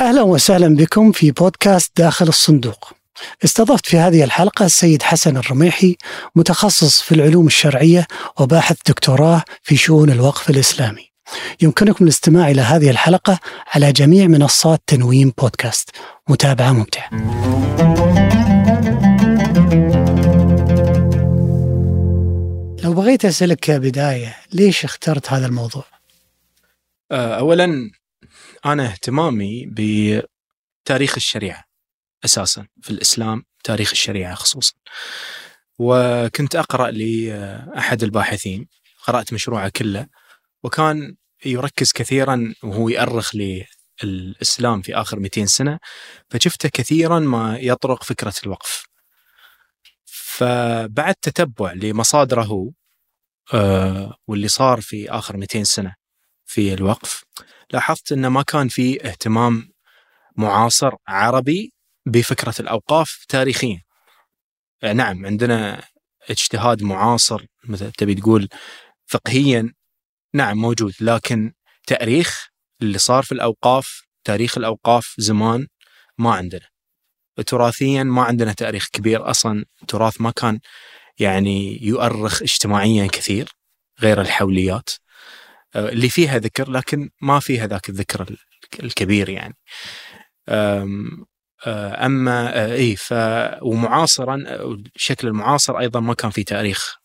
أهلا وسهلا بكم في بودكاست داخل الصندوق. استضفت في هذه الحلقة السيد حسن الرميحي متخصص في العلوم الشرعية وباحث دكتوراه في شؤون الوقف الإسلامي. يمكنكم الاستماع إلى هذه الحلقة على جميع منصات تنويم بودكاست. متابعة ممتعة. لو بغيت أسألك كبداية ليش اخترت هذا الموضوع؟ اولا أنا اهتمامي بتاريخ الشريعة أساسا في الإسلام تاريخ الشريعة خصوصا. وكنت أقرأ لأحد الباحثين قرأت مشروعه كله وكان يركز كثيرا وهو يؤرخ للإسلام في آخر 200 سنة فشفته كثيرا ما يطرق فكرة الوقف. فبعد تتبع لمصادره آه، واللي صار في آخر 200 سنة في الوقف لاحظت انه ما كان في اهتمام معاصر عربي بفكرة الأوقاف تاريخيا. آه، نعم عندنا اجتهاد معاصر مثل تبي تقول فقهيا نعم موجود لكن تاريخ اللي صار في الأوقاف تاريخ الأوقاف زمان ما عندنا. تراثيا ما عندنا تاريخ كبير أصلا تراث ما كان يعني يؤرخ اجتماعيا كثير غير الحوليات اللي فيها ذكر لكن ما فيها ذاك الذكر الكبير يعني. آه، أما آه، اي ف ومعاصرا الشكل المعاصر أيضا ما كان في تاريخ.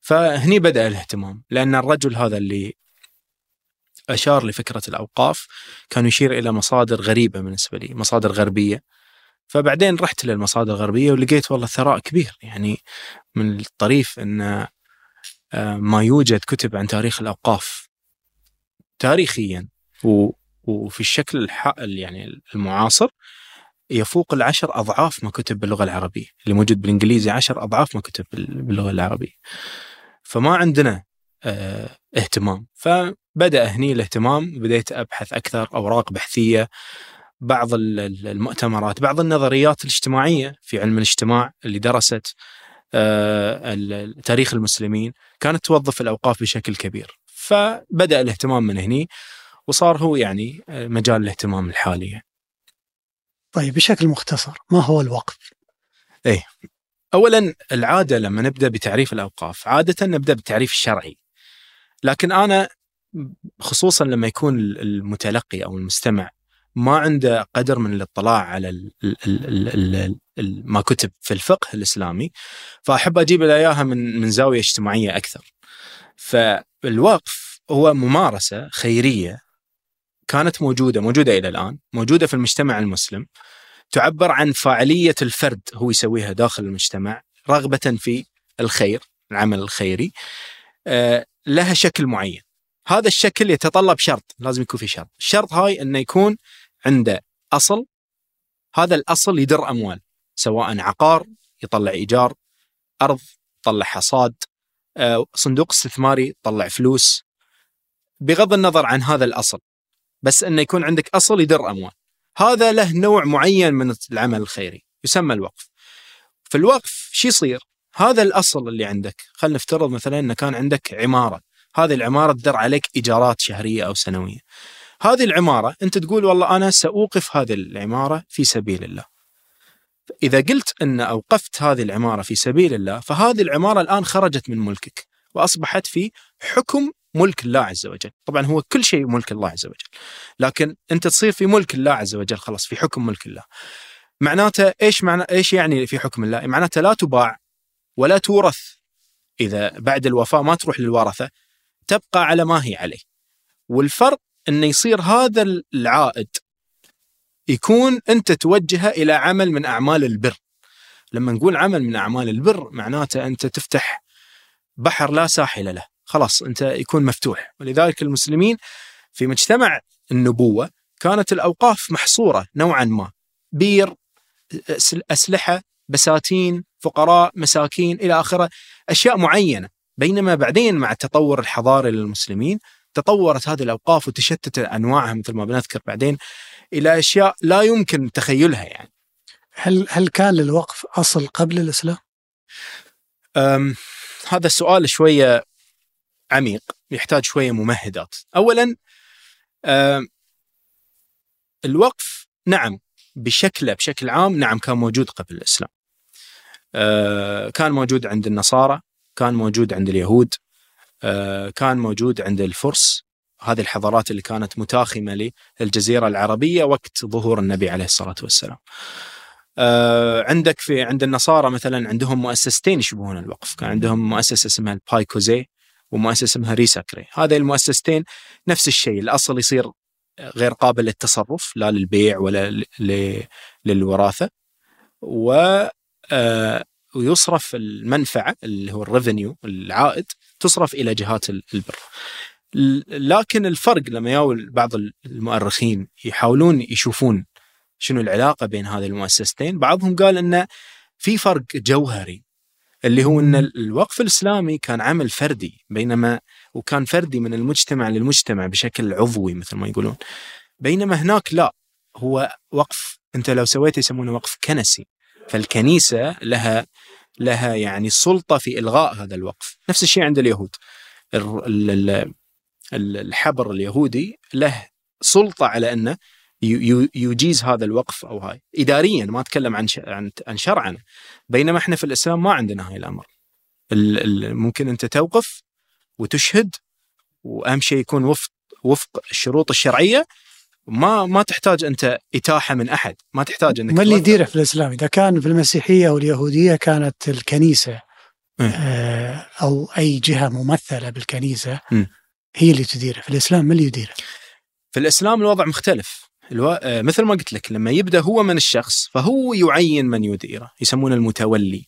فهني بدأ الاهتمام لأن الرجل هذا اللي أشار لفكرة الأوقاف كان يشير إلى مصادر غريبة بالنسبة لي مصادر غربية. فبعدين رحت للمصادر الغربية ولقيت والله ثراء كبير. يعني من الطريف إن ما يوجد كتب عن تاريخ الأوقاف. تاريخيا وفي الشكل الح... يعني المعاصر يفوق العشر أضعاف ما كتب باللغة العربية. اللي موجود بالإنجليزي عشر أضعاف ما كتب باللغة العربية. فما عندنا آه اهتمام. فبدأ هني الاهتمام بديت أبحث أكثر أوراق بحثية بعض المؤتمرات بعض النظريات الاجتماعية في علم الاجتماع اللي درست آه تاريخ المسلمين. كانت توظف الأوقاف بشكل كبير. فبدأ الاهتمام من هني وصار هو يعني مجال الاهتمام الحالي طيب بشكل مختصر ما هو الوقف؟ إيه اولا العادة لما نبدأ بتعريف الأوقاف عادة نبدأ بالتعريف الشرعي لكن أنا خصوصا لما يكون المتلقي أو المستمع ما عنده قدر من الاطلاع على ال ال ال ال ما كتب في الفقه الإسلامي فأحب أجيب له إياها من من زاوية اجتماعية أكثر. فالوقف هو ممارسة خيرية كانت موجودة موجودة إلى الآن موجودة في المجتمع المسلم تعبر عن فاعلية الفرد هو يسويها داخل المجتمع رغبة في الخير العمل الخيري آه لها شكل معين. هذا الشكل يتطلب شرط لازم يكون في شرط. الشرط هاي إنه يكون عنده أصل هذا الأصل يدر أموال سواء عقار يطلع إيجار أرض يطلع حصاد صندوق استثماري يطلع فلوس بغض النظر عن هذا الأصل. بس إنه يكون عندك أصل يدر أموال. هذا له نوع معين من العمل الخيري يسمى الوقف. في الوقف شو يصير؟ هذا الأصل اللي عندك. خلينا نفترض مثلا إنه كان عندك عمارة. هذه العمارة تدر عليك إيجارات شهرية أو سنوية. هذه العمارة أنت تقول والله أنا سأوقف هذه العمارة في سبيل الله. إذا قلت أن أوقفت هذه العمارة في سبيل الله فهذه العمارة الآن خرجت من ملكك وأصبحت في حكم ملك الله عز وجل. طبعا هو كل شيء ملك الله عز وجل لكن أنت تصير في ملك الله عز وجل خلاص في حكم ملك الله. معناته إيش معنى إيش يعني في حكم الله؟ معناته لا تباع ولا تورث. إذا بعد الوفاة ما تروح للورثة تبقى على ما هي عليه. والفرق انه يصير هذا العائد يكون أنت توجهه إلى عمل من أعمال البر. لما نقول عمل من أعمال البر معناته أنت تفتح بحر لا ساحل له. خلاص أنت يكون مفتوح. ولذلك المسلمين في مجتمع النبوة كانت الأوقاف محصورة نوعا ما. بير أسلحة بساتين فقراء مساكين إلى آخره. أشياء معينة. بينما بعدين مع التطور الحضاري للمسلمين تطورت هذه الأوقاف وتشتت أنواعها مثل ما بنذكر بعدين. إلى أشياء لا يمكن تخيلها يعني. هل هل كان للوقف أصل قبل الإسلام؟ هذا السؤال شوية عميق يحتاج شوية ممهدات. اولا الوقف نعم بشكله بشكل عام نعم كان موجود قبل الإسلام. آه، كان موجود عند النصارى، كان موجود عند اليهود، آه، كان موجود عند الفرس، هذه الحضارات اللي كانت متاخمة للجزيرة العربية وقت ظهور النبي عليه الصلاة والسلام. آه، عندك في عند النصارى مثلا عندهم مؤسستين يشبهون الوقف، كان عندهم مؤسسة اسمها البايكوزي ومؤسسة اسمها ريساكري، هذه المؤسستين نفس الشيء، الأصل يصير غير قابل للتصرف لا للبيع ولا للوراثة و آه، ويصرف المنفعة اللي هو الريفنيو العائد تصرف إلى جهات البر. لكن الفرق لما ياو بعض المؤرخين يحاولون يشوفون شنو العلاقة بين هذه المؤسستين، بعضهم قال انه في فرق جوهري اللي هو إن الوقف الإسلامي كان عمل فردي بينما وكان فردي من المجتمع للمجتمع بشكل عضوي مثل ما يقولون. بينما هناك لا هو وقف أنت لو سويت يسمونه وقف كنسي فالكنيسة لها لها يعني سلطة في إلغاء هذا الوقف، نفس الشيء عند اليهود. الحبر اليهودي له سلطة على أنه يجيز هذا الوقف أو هاي. اداريا ما أتكلم عن عن شرعا بينما إحنا في الإسلام ما عندنا هاي الأمر. ممكن أنت توقف وتشهد وأهم شيء يكون وفق وفق الشروط الشرعية. ما ما تحتاج أنت إتاحة من أحد. ما تحتاج أنك ما اللي يديره في الإسلام؟ إذا كان في المسيحية واليهوديه كانت الكنيسة آه أو أي جهة ممثلة بالكنيسة م. هي اللي تديره في الإسلام من اللي يديره؟ في الإسلام الوضع مختلف. ألو... آه، مثل ما قلت لك لما يبدأ هو من الشخص فهو يعين من يديره يسمونه المتولي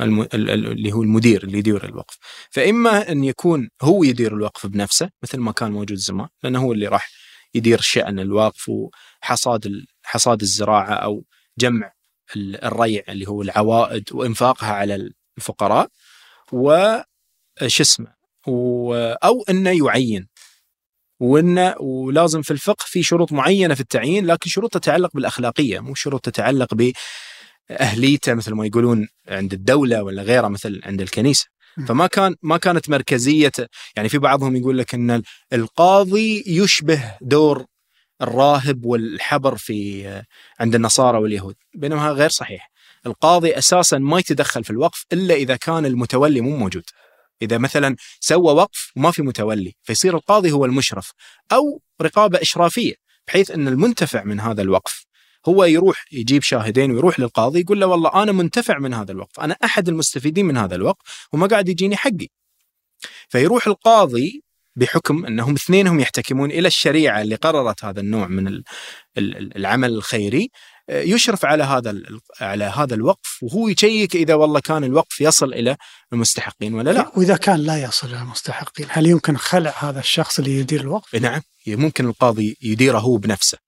الم... اللي هو المدير اللي يدير الوقف. فإما أن يكون هو يدير الوقف بنفسه مثل ما كان موجود زمان لأنه هو اللي راح يدير شأن الوقف وحصاد حصاد الزراعة أو جمع الريع اللي هو العوائد وإنفاقها على الفقراء وش اسمه أو أنه يعين. وإنه ولازم في الفقه في شروط معينة في التعيين لكن شروط تتعلق بالأخلاقية مو شروط تتعلق بأهليته مثل ما يقولون عند الدولة ولا غيرها مثل عند الكنيسة. فما كان ما كانت مركزية يعني في بعضهم يقول لك إن القاضي يشبه دور الراهب والحبر في عند النصارى واليهود بينما هذا غير صحيح. القاضي أساسا ما يتدخل في الوقف إلا إذا كان المتولي مو موجود. إذا مثلا سوى وقف وما في متولي فيصير القاضي هو المشرف أو رقابة إشرافية بحيث أن المنتفع من هذا الوقف هو يروح يجيب شاهدين ويروح للقاضي يقول له والله أنا منتفع من هذا الوقف، أنا أحد المستفيدين من هذا الوقف وما قاعد يجيني حقي. فيروح القاضي بحكم أنهم اثنينهم يحتكمون إلى الشريعة اللي قررت هذا النوع من العمل الخيري يشرف على هذا على هذا الوقف وهو يشيك إذا والله كان الوقف يصل إلى المستحقين ولا لا. وإذا كان لا يصل إلى المستحقين، هل يمكن خلع هذا الشخص اللي يدير الوقف؟ نعم، ممكن القاضي يديره هو بنفسه.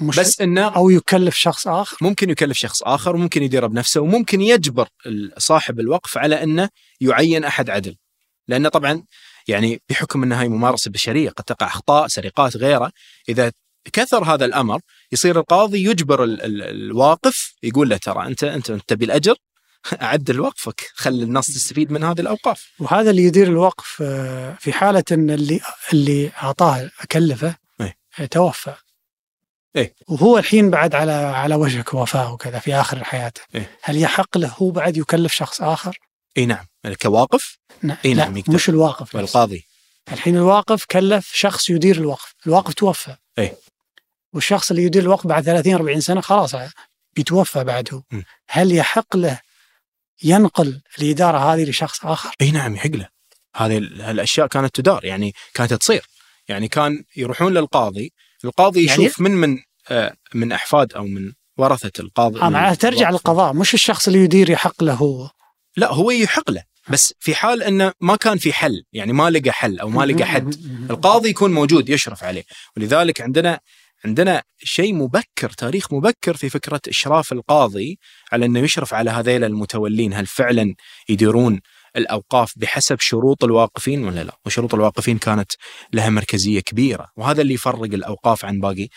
مش بس إنه أو يكلف شخص آخر ممكن يكلف شخص آخر وممكن يديره بنفسه وممكن يجبر صاحب الوقف على إنه يعين أحد عدل لأنه طبعا يعني بحكم ان هاي ممارسة بشرية قد تقع أخطاء سرقات غيره إذا كثر هذا الأمر يصير القاضي يجبر ال ال الواقف يقول له ترى انت أنت تبي الأجر؟ عدل وقفك خلي الناس تستفيد من هذه الأوقاف. وهذا اللي يدير الوقف آه، في حالة إن اللي اللي أعطاه أكلفه أي. توفى. إيه؟ وهو الحين بعد على على وشك وفاة وكذا في آخر حياته. إيه؟ هل يحق له هو بعد يكلف شخص آخر؟ إي نعم. كواقف؟ نعم. إي نعم يقدر. مش الواقف والقاضي. الحين الواقف كلف شخص يدير الوقف. الواقف توفى. اي والشخص اللي يدير الوقف بعد 30 40 سنة خلاص بيتوفى بعده. م. هل يحق له ينقل الإدارة هذه لشخص آخر؟ إي نعم يحق له. هذه الاشياء كانت تدار يعني كانت تصير. يعني كان يروحون للقاضي القاضي يعني؟ يشوف يعني من من آه، من أحفاد أو من ورثة القاضي آه معناته ترجع للقضاء. مش الشخص اللي يدير يحق له هو. لا هو يحق له. بس في حال إنه ما كان في حل يعني ما لقى حل أو ما لقى حد القاضي يكون موجود يشرف عليه. ولذلك عندنا عندنا شيء مبكر تاريخ مبكر في فكرة إشراف القاضي على إنه يشرف على هذيل المتولين هل فعلا يديرون الأوقاف بحسب شروط الواقفين ولا لا؟ وشروط الواقفين كانت لها مركزية كبيرة وهذا اللي يفرق الأوقاف عن باقي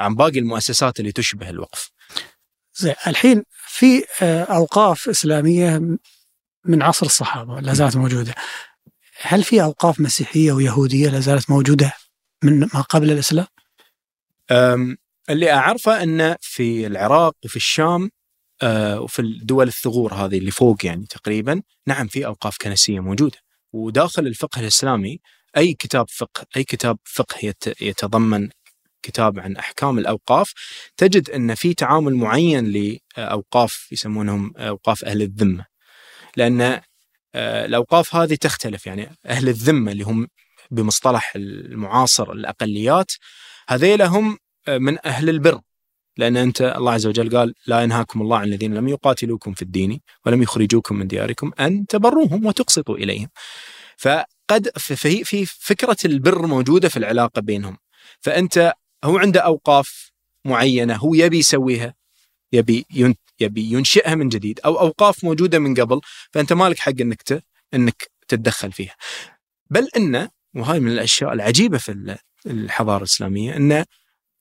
عن باقي المؤسسات اللي تشبه الوقف. زين الحين في آه، أوقاف إسلامية من عصر الصحابة لا زالت موجودة. هل في أوقاف مسيحية ويهودية لا زالت موجودة من ما قبل الإسلام؟ اللي أعرفه إنه في العراق وفي الشام وفي الدول الثغور هذه اللي فوق يعني تقريبا نعم في أوقاف كنسية موجودة. وداخل الفقه الإسلامي أي كتاب فقه أي كتاب فقه يت- يتضمن كتاب عن أحكام الأوقاف تجد إن في تعامل معين لأوقاف يسمونهم أوقاف أهل الذمة. لأن الأوقاف هذه تختلف يعني أهل الذمة اللي هم بمصطلح المعاصر الأقليات هذيل هم آه، من أهل البر لأن أنت الله عز وجل قال لا ينهاكم الله عن الذين لم يقاتلوكم في الدين ولم يخرجوكم من دياركم أن تبروهم وتقسطوا إليهم. فقد في في فكرة البر موجودة في العلاقة بينهم. فأنت هو عنده أوقاف معينة هو يبي يسويها يبي يبي ينشئها من جديد أو أوقاف موجودة من قبل فأنت مالك حق إنك. إنك تتدخل فيها. بل إن وهاي من الأشياء العجيبة في ال- الحضارة الإسلامية إنه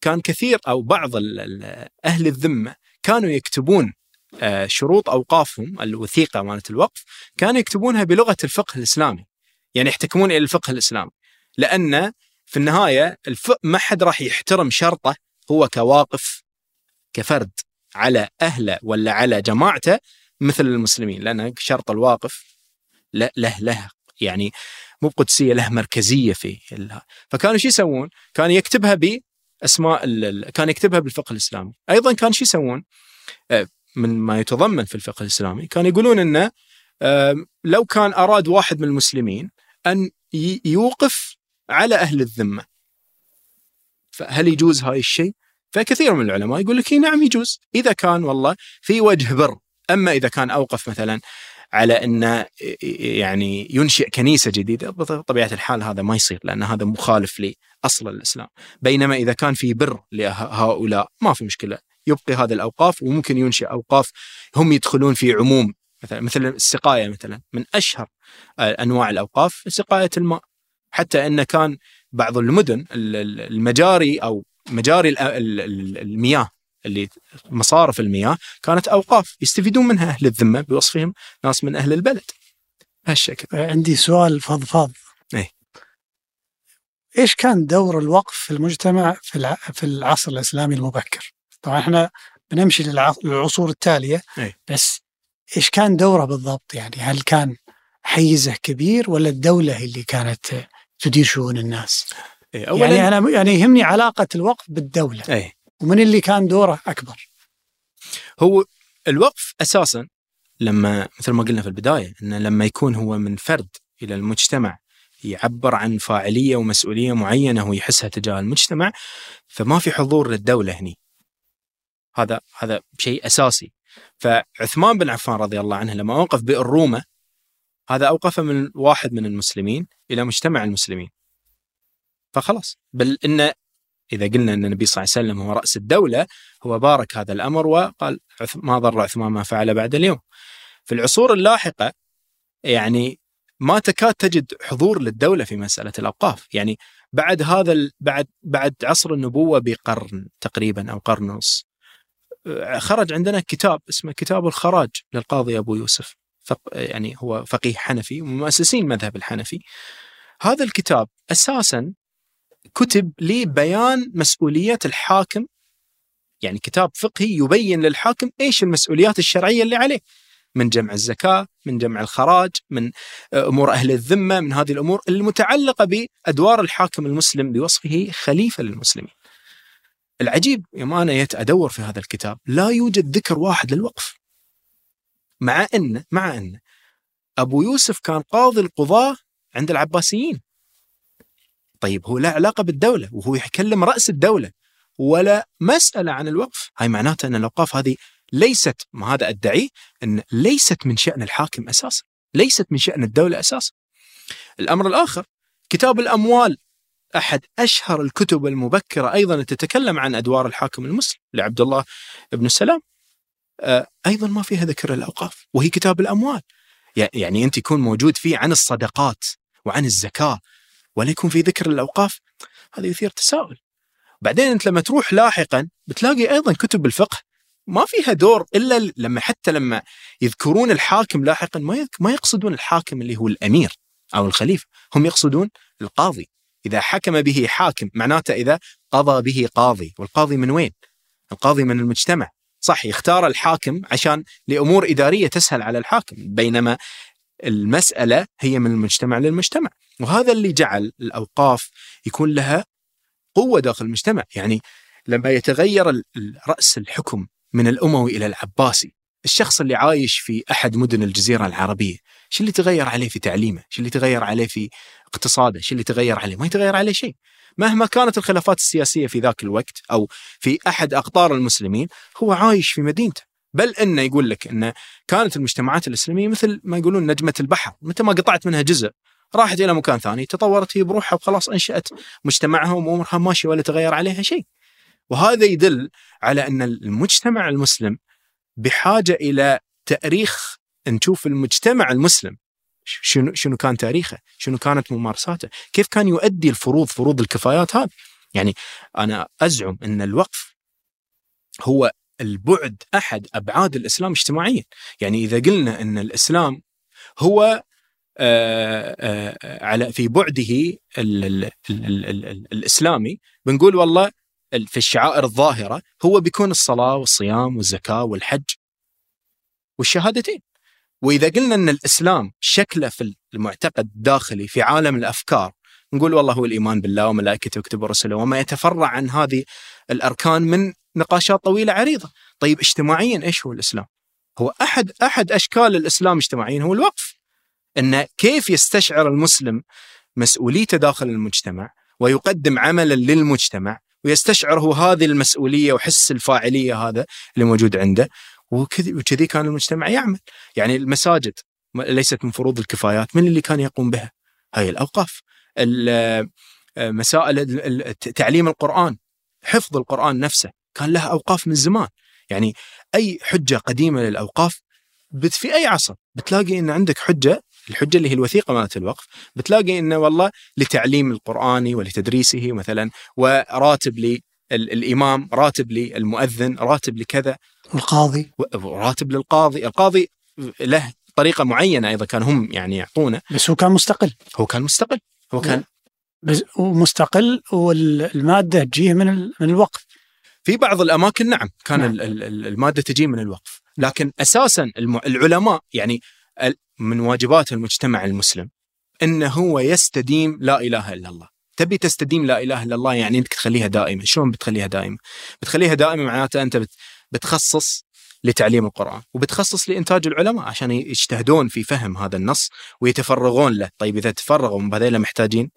كان كثير أو بعض أهل الذمة كانوا يكتبون آه، شروط أوقافهم الوثيقة مالت الوقف كانوا يكتبونها بلغة الفقه الإسلامي يعني يحتكمون إلى الفقه الإسلامي لأن في النهاية الف... ما حد راح يحترم شرطه هو كواقف كفرد على أهله ولا على جماعته مثل المسلمين لأن شرط الواقف له, له يعني مو بقدسية له مركزية في فكانوا شو يسوون؟ كان يكتبها بأسماء كان يكتبها بالفقه الإسلامي، أيضا كان شو يسوون؟ آه، من ما يتضمن في الفقه الإسلامي كان يقولون إنه لو كان أراد واحد من المسلمين أن يوقف على أهل الذمة فهل يجوز هاي الشيء؟ فكثير من العلماء يقول لك إي نعم يجوز إذا كان والله في وجه بر أما إذا كان أوقف مثلا على انه يعني ينشئ كنيسة جديدة بطبيعة الحال هذا ما يصير لأن هذا مخالف لأصل الإسلام. بينما إذا كان في بر لهؤلاء ما في مشكلة. يبقي هذه الأوقاف وممكن ينشئ أوقاف هم يدخلون في عموم. مثلا مثل السقاية مثلا. من أشهر آه، أنواع الأوقاف سقاية الماء. حتى أن كان بعض المدن ال- ال- المجاري أو مجاري ال- ال- ال- المياه اللي مصارف المياه كانت أوقاف يستفيدون منها أهل الذمة بوصفهم ناس من أهل البلد بهالشكل عندي سؤال فضفاض إيه. إيش كان دور الوقف في المجتمع في. في العصر الإسلامي المبكر؟ طبعا إحنا بنمشي للع... للعصور التالية إيه. بس إيش كان دوره بالضبط؟ يعني هل كان حيزة كبير ولا الدولة اللي كانت تدير شؤون الناس؟ إيه، يعني اولا أنا يعني يهمني علاقة الوقف بالدولة إيه ومن اللي كان دوره أكبر. هو الوقف أساسا لما مثل ما قلنا في البداية إنه لما يكون هو من فرد إلى المجتمع يعبر عن فاعلية ومسؤولية معينة هو يحسها تجاه المجتمع فما في حضور للدولة هني. هذا هذا شيء أساسي. فعثمان بن عفان رضي الله عنه لما أوقف بئر رومه هذا اوقف من واحد من المسلمين إلى مجتمع المسلمين. فخلاص بل ان إذا قلنا أن النبي صلى الله عليه وسلم هو رأس الدولة هو بارك هذا الأمر وقال ما ضر عثمان ما فعل بعد اليوم. في العصور اللاحقة يعني ما تكاد تجد حضور للدولة في مسألة الأوقاف، يعني بعد هذا بعد بعد عصر النبوة بقرن تقريبا أو قرن ونص آه، خرج عندنا كتاب اسمه كتاب الخراج للقاضي أبو يوسف يعني هو فقيه حنفي ومن مؤسسين المذهب الحنفي. هذا الكتاب أساسا كتب لبيان مسؤوليات الحاكم يعني كتاب فقهي يبين للحاكم إيش المسؤوليات الشرعية اللي عليه من جمع الزكاة، من جمع الخراج، من أمور أهل الذمة، من هذه الأمور المتعلقة بأدوار الحاكم المسلم بوصفه خليفة للمسلمين. العجيب يوم أنا جيت أدور في هذا الكتاب لا يوجد ذكر واحد للوقف. مع إن مع إن أبو يوسف كان قاضي القضاة عند العباسيين. طيب هو له علاقة بالدولة وهو يكلم رأس الدولة ولا مسألة عن الوقف، هاي معناته أن الأوقاف هذه ليست ما هذا ادعيه أن ليست من شأن الحاكم أساسا، ليست من شأن الدولة أساسا. الأمر الآخر كتاب الأموال أحد أشهر الكتب المبكرة أيضا تتكلم عن أدوار الحاكم المسلم لعبد الله بن السلام. آه، أيضا ما فيها ذكر الأوقاف وهي كتاب الأموال. يعني أنت يكون موجود فيه عن الصدقات وعن الزكاة ولا يكون في ذكر الاوقاف هذا يثير تساؤل. بعدين أنت لما تروح لاحقا بتلاقي أيضا كتب الفقه ما فيها دور إلا لما حتى لما يذكرون الحاكم لاحقا ما ما يقصدون الحاكم اللي هو الأمير أو الخليفة، هم يقصدون القاضي. إذا حكم به حاكم معناته إذا قضى به قاضي. والقاضي من وين؟ القاضي من المجتمع. صح يختار الحاكم عشان لأمور إدارية تسهل على الحاكم بينما المسألة هي من المجتمع للمجتمع. وهذا اللي جعل الأوقاف يكون لها قوة داخل المجتمع. يعني لما يتغير رأس الحكم من الأموي إلى العباسي الشخص اللي عايش في أحد مدن الجزيرة العربية شو اللي تغير عليه في تعليمه؟ شو اللي تغير عليه في اقتصاده؟ شو اللي تغير عليه؟ ما يتغير عليه شيء. مهما كانت الخلافات السياسية في ذاك الوقت أو في أحد أقطار المسلمين هو عايش في مدينته. بل انه يقول لك إن كانت المجتمعات الإسلامية مثل ما يقولون نجمة البحر متى ما قطعت منها جزء راحت إلى مكان ثاني تطورت هي بروحها وخلاص أنشأت مجتمعها وأمورها ماشية ولا تغير عليها شيء وهذا يدل على أن المجتمع المسلم بحاجة إلى تأريخ نشوف المجتمع المسلم شنو شنو كان تاريخه؟ شنو كانت ممارساته؟ كيف كان يؤدي الفروض فروض الكفايات هذه؟ يعني أنا أزعم أن الوقف هو البعد أحد أبعاد الإسلام اجتماعيا، يعني إذا قلنا أن الإسلام هو على في بعده ال ال ال ال الإسلامي بنقول والله في الشعائر الظاهرة هو بيكون الصلاة والصيام والزكاة والحج والشهادتين. وإذا قلنا إن الإسلام شكله في المعتقد الداخلي في عالم الأفكار نقول والله هو الإيمان بالله وملائكته وكتبه ورسله وما يتفرع عن هذه الأركان من نقاشات طويلة عريضة. طيب اجتماعيا إيش هو الإسلام؟ هو أحد أحد أشكال الإسلام اجتماعيا هو الوقف. أن كيف يستشعر المسلم مسؤوليته داخل المجتمع ويقدم عملا للمجتمع ويستشعر هو هذه المسؤولية وحس الفاعلية هذا اللي موجود عنده وكذي كان المجتمع يعمل. يعني المساجد ليست من فروض الكفايات. من اللي كان يقوم بها؟ هاي الأوقاف. مسائل تعليم القرآن حفظ القرآن نفسه. كان لها أوقاف من زمان. يعني أي حجة قديمة للأوقاف في أي عصر بتلاقي أن عندك حجة الحجة اللي هي الوثيقة مالت الوقف بتلاقي أنه والله لتعليم القرآن ولتدريسه مثلا وراتب للإمام راتب للمؤذن راتب لكذا القاضي. راتب للقاضي. القاضي له طريقة معينة أيضا كان هم يعني يعطونه. بس هو كان مستقل. هو كان مستقل. هو كان بس ومستقل والمادة تجيه من من الوقف. في بعض الأماكن نعم كان نعم. المادة تجي من الوقف. لكن أساسا العلماء يعني من واجبات المجتمع المسلم إنه هو يستديم لا إله إلا الله. تبي تستديم لا إله إلا الله يعني انك تخليها دائمه شلون بتخليها دائمه بتخليها دائمه معناته أنت بت بتخصص لتعليم القرآن وبتخصص لإنتاج العلماء عشان يجتهدون في فهم هذا النص ويتفرغون له. طيب إذا تفرغوا هذول محتاجين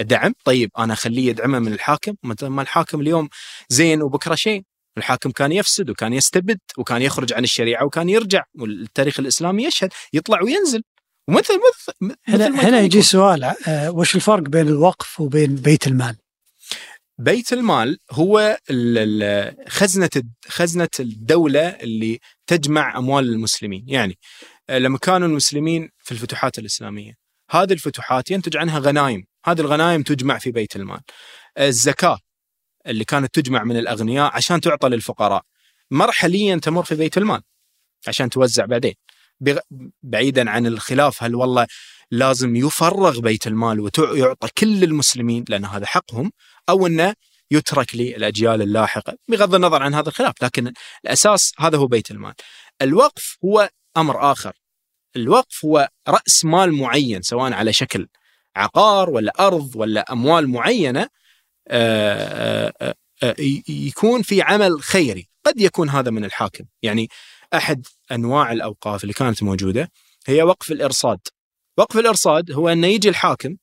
دعم طيب أنا أخليه يدعمه من الحاكم؟ ما الحاكم اليوم زين وبكرة شيء. الحاكم كان يفسد وكان يستبد وكان يخرج عن الشريعة وكان يرجع والتاريخ الإسلامي يشهد يطلع وينزل. ومثل مثل هنا, هنا يجي سؤال آه، وش الفرق بين الوقف وبين بيت المال؟ بيت المال هو خزنة خزنة الدولة اللي تجمع أموال المسلمين، يعني آه، لما كانوا المسلمين في الفتوحات الإسلامية، هذه الفتوحات ينتج عنها غنائم، هذه الغنائم تجمع في بيت المال. الزكاة. اللي كانت تجمع من الأغنياء عشان تعطى للفقراء، مرحليا تمر في بيت المال عشان توزع بعدين. بعيدا عن الخلاف هل والله لازم يفرغ بيت المال ويعطى كل المسلمين لأن هذا حقهم أو أنه يترك للأجيال اللاحقة بغض النظر عن هذا الخلاف لكن الأساس هذا هو بيت المال. الوقف هو أمر آخر. الوقف هو رأس مال معين سواء على شكل عقار ولا أرض ولا أموال معينة يكون في عمل خيري، قد يكون هذا من الحاكم، يعني أحد أنواع الأوقاف اللي كانت موجودة هي وقف الإرصاد. وقف الإرصاد هو أن يجي الحاكم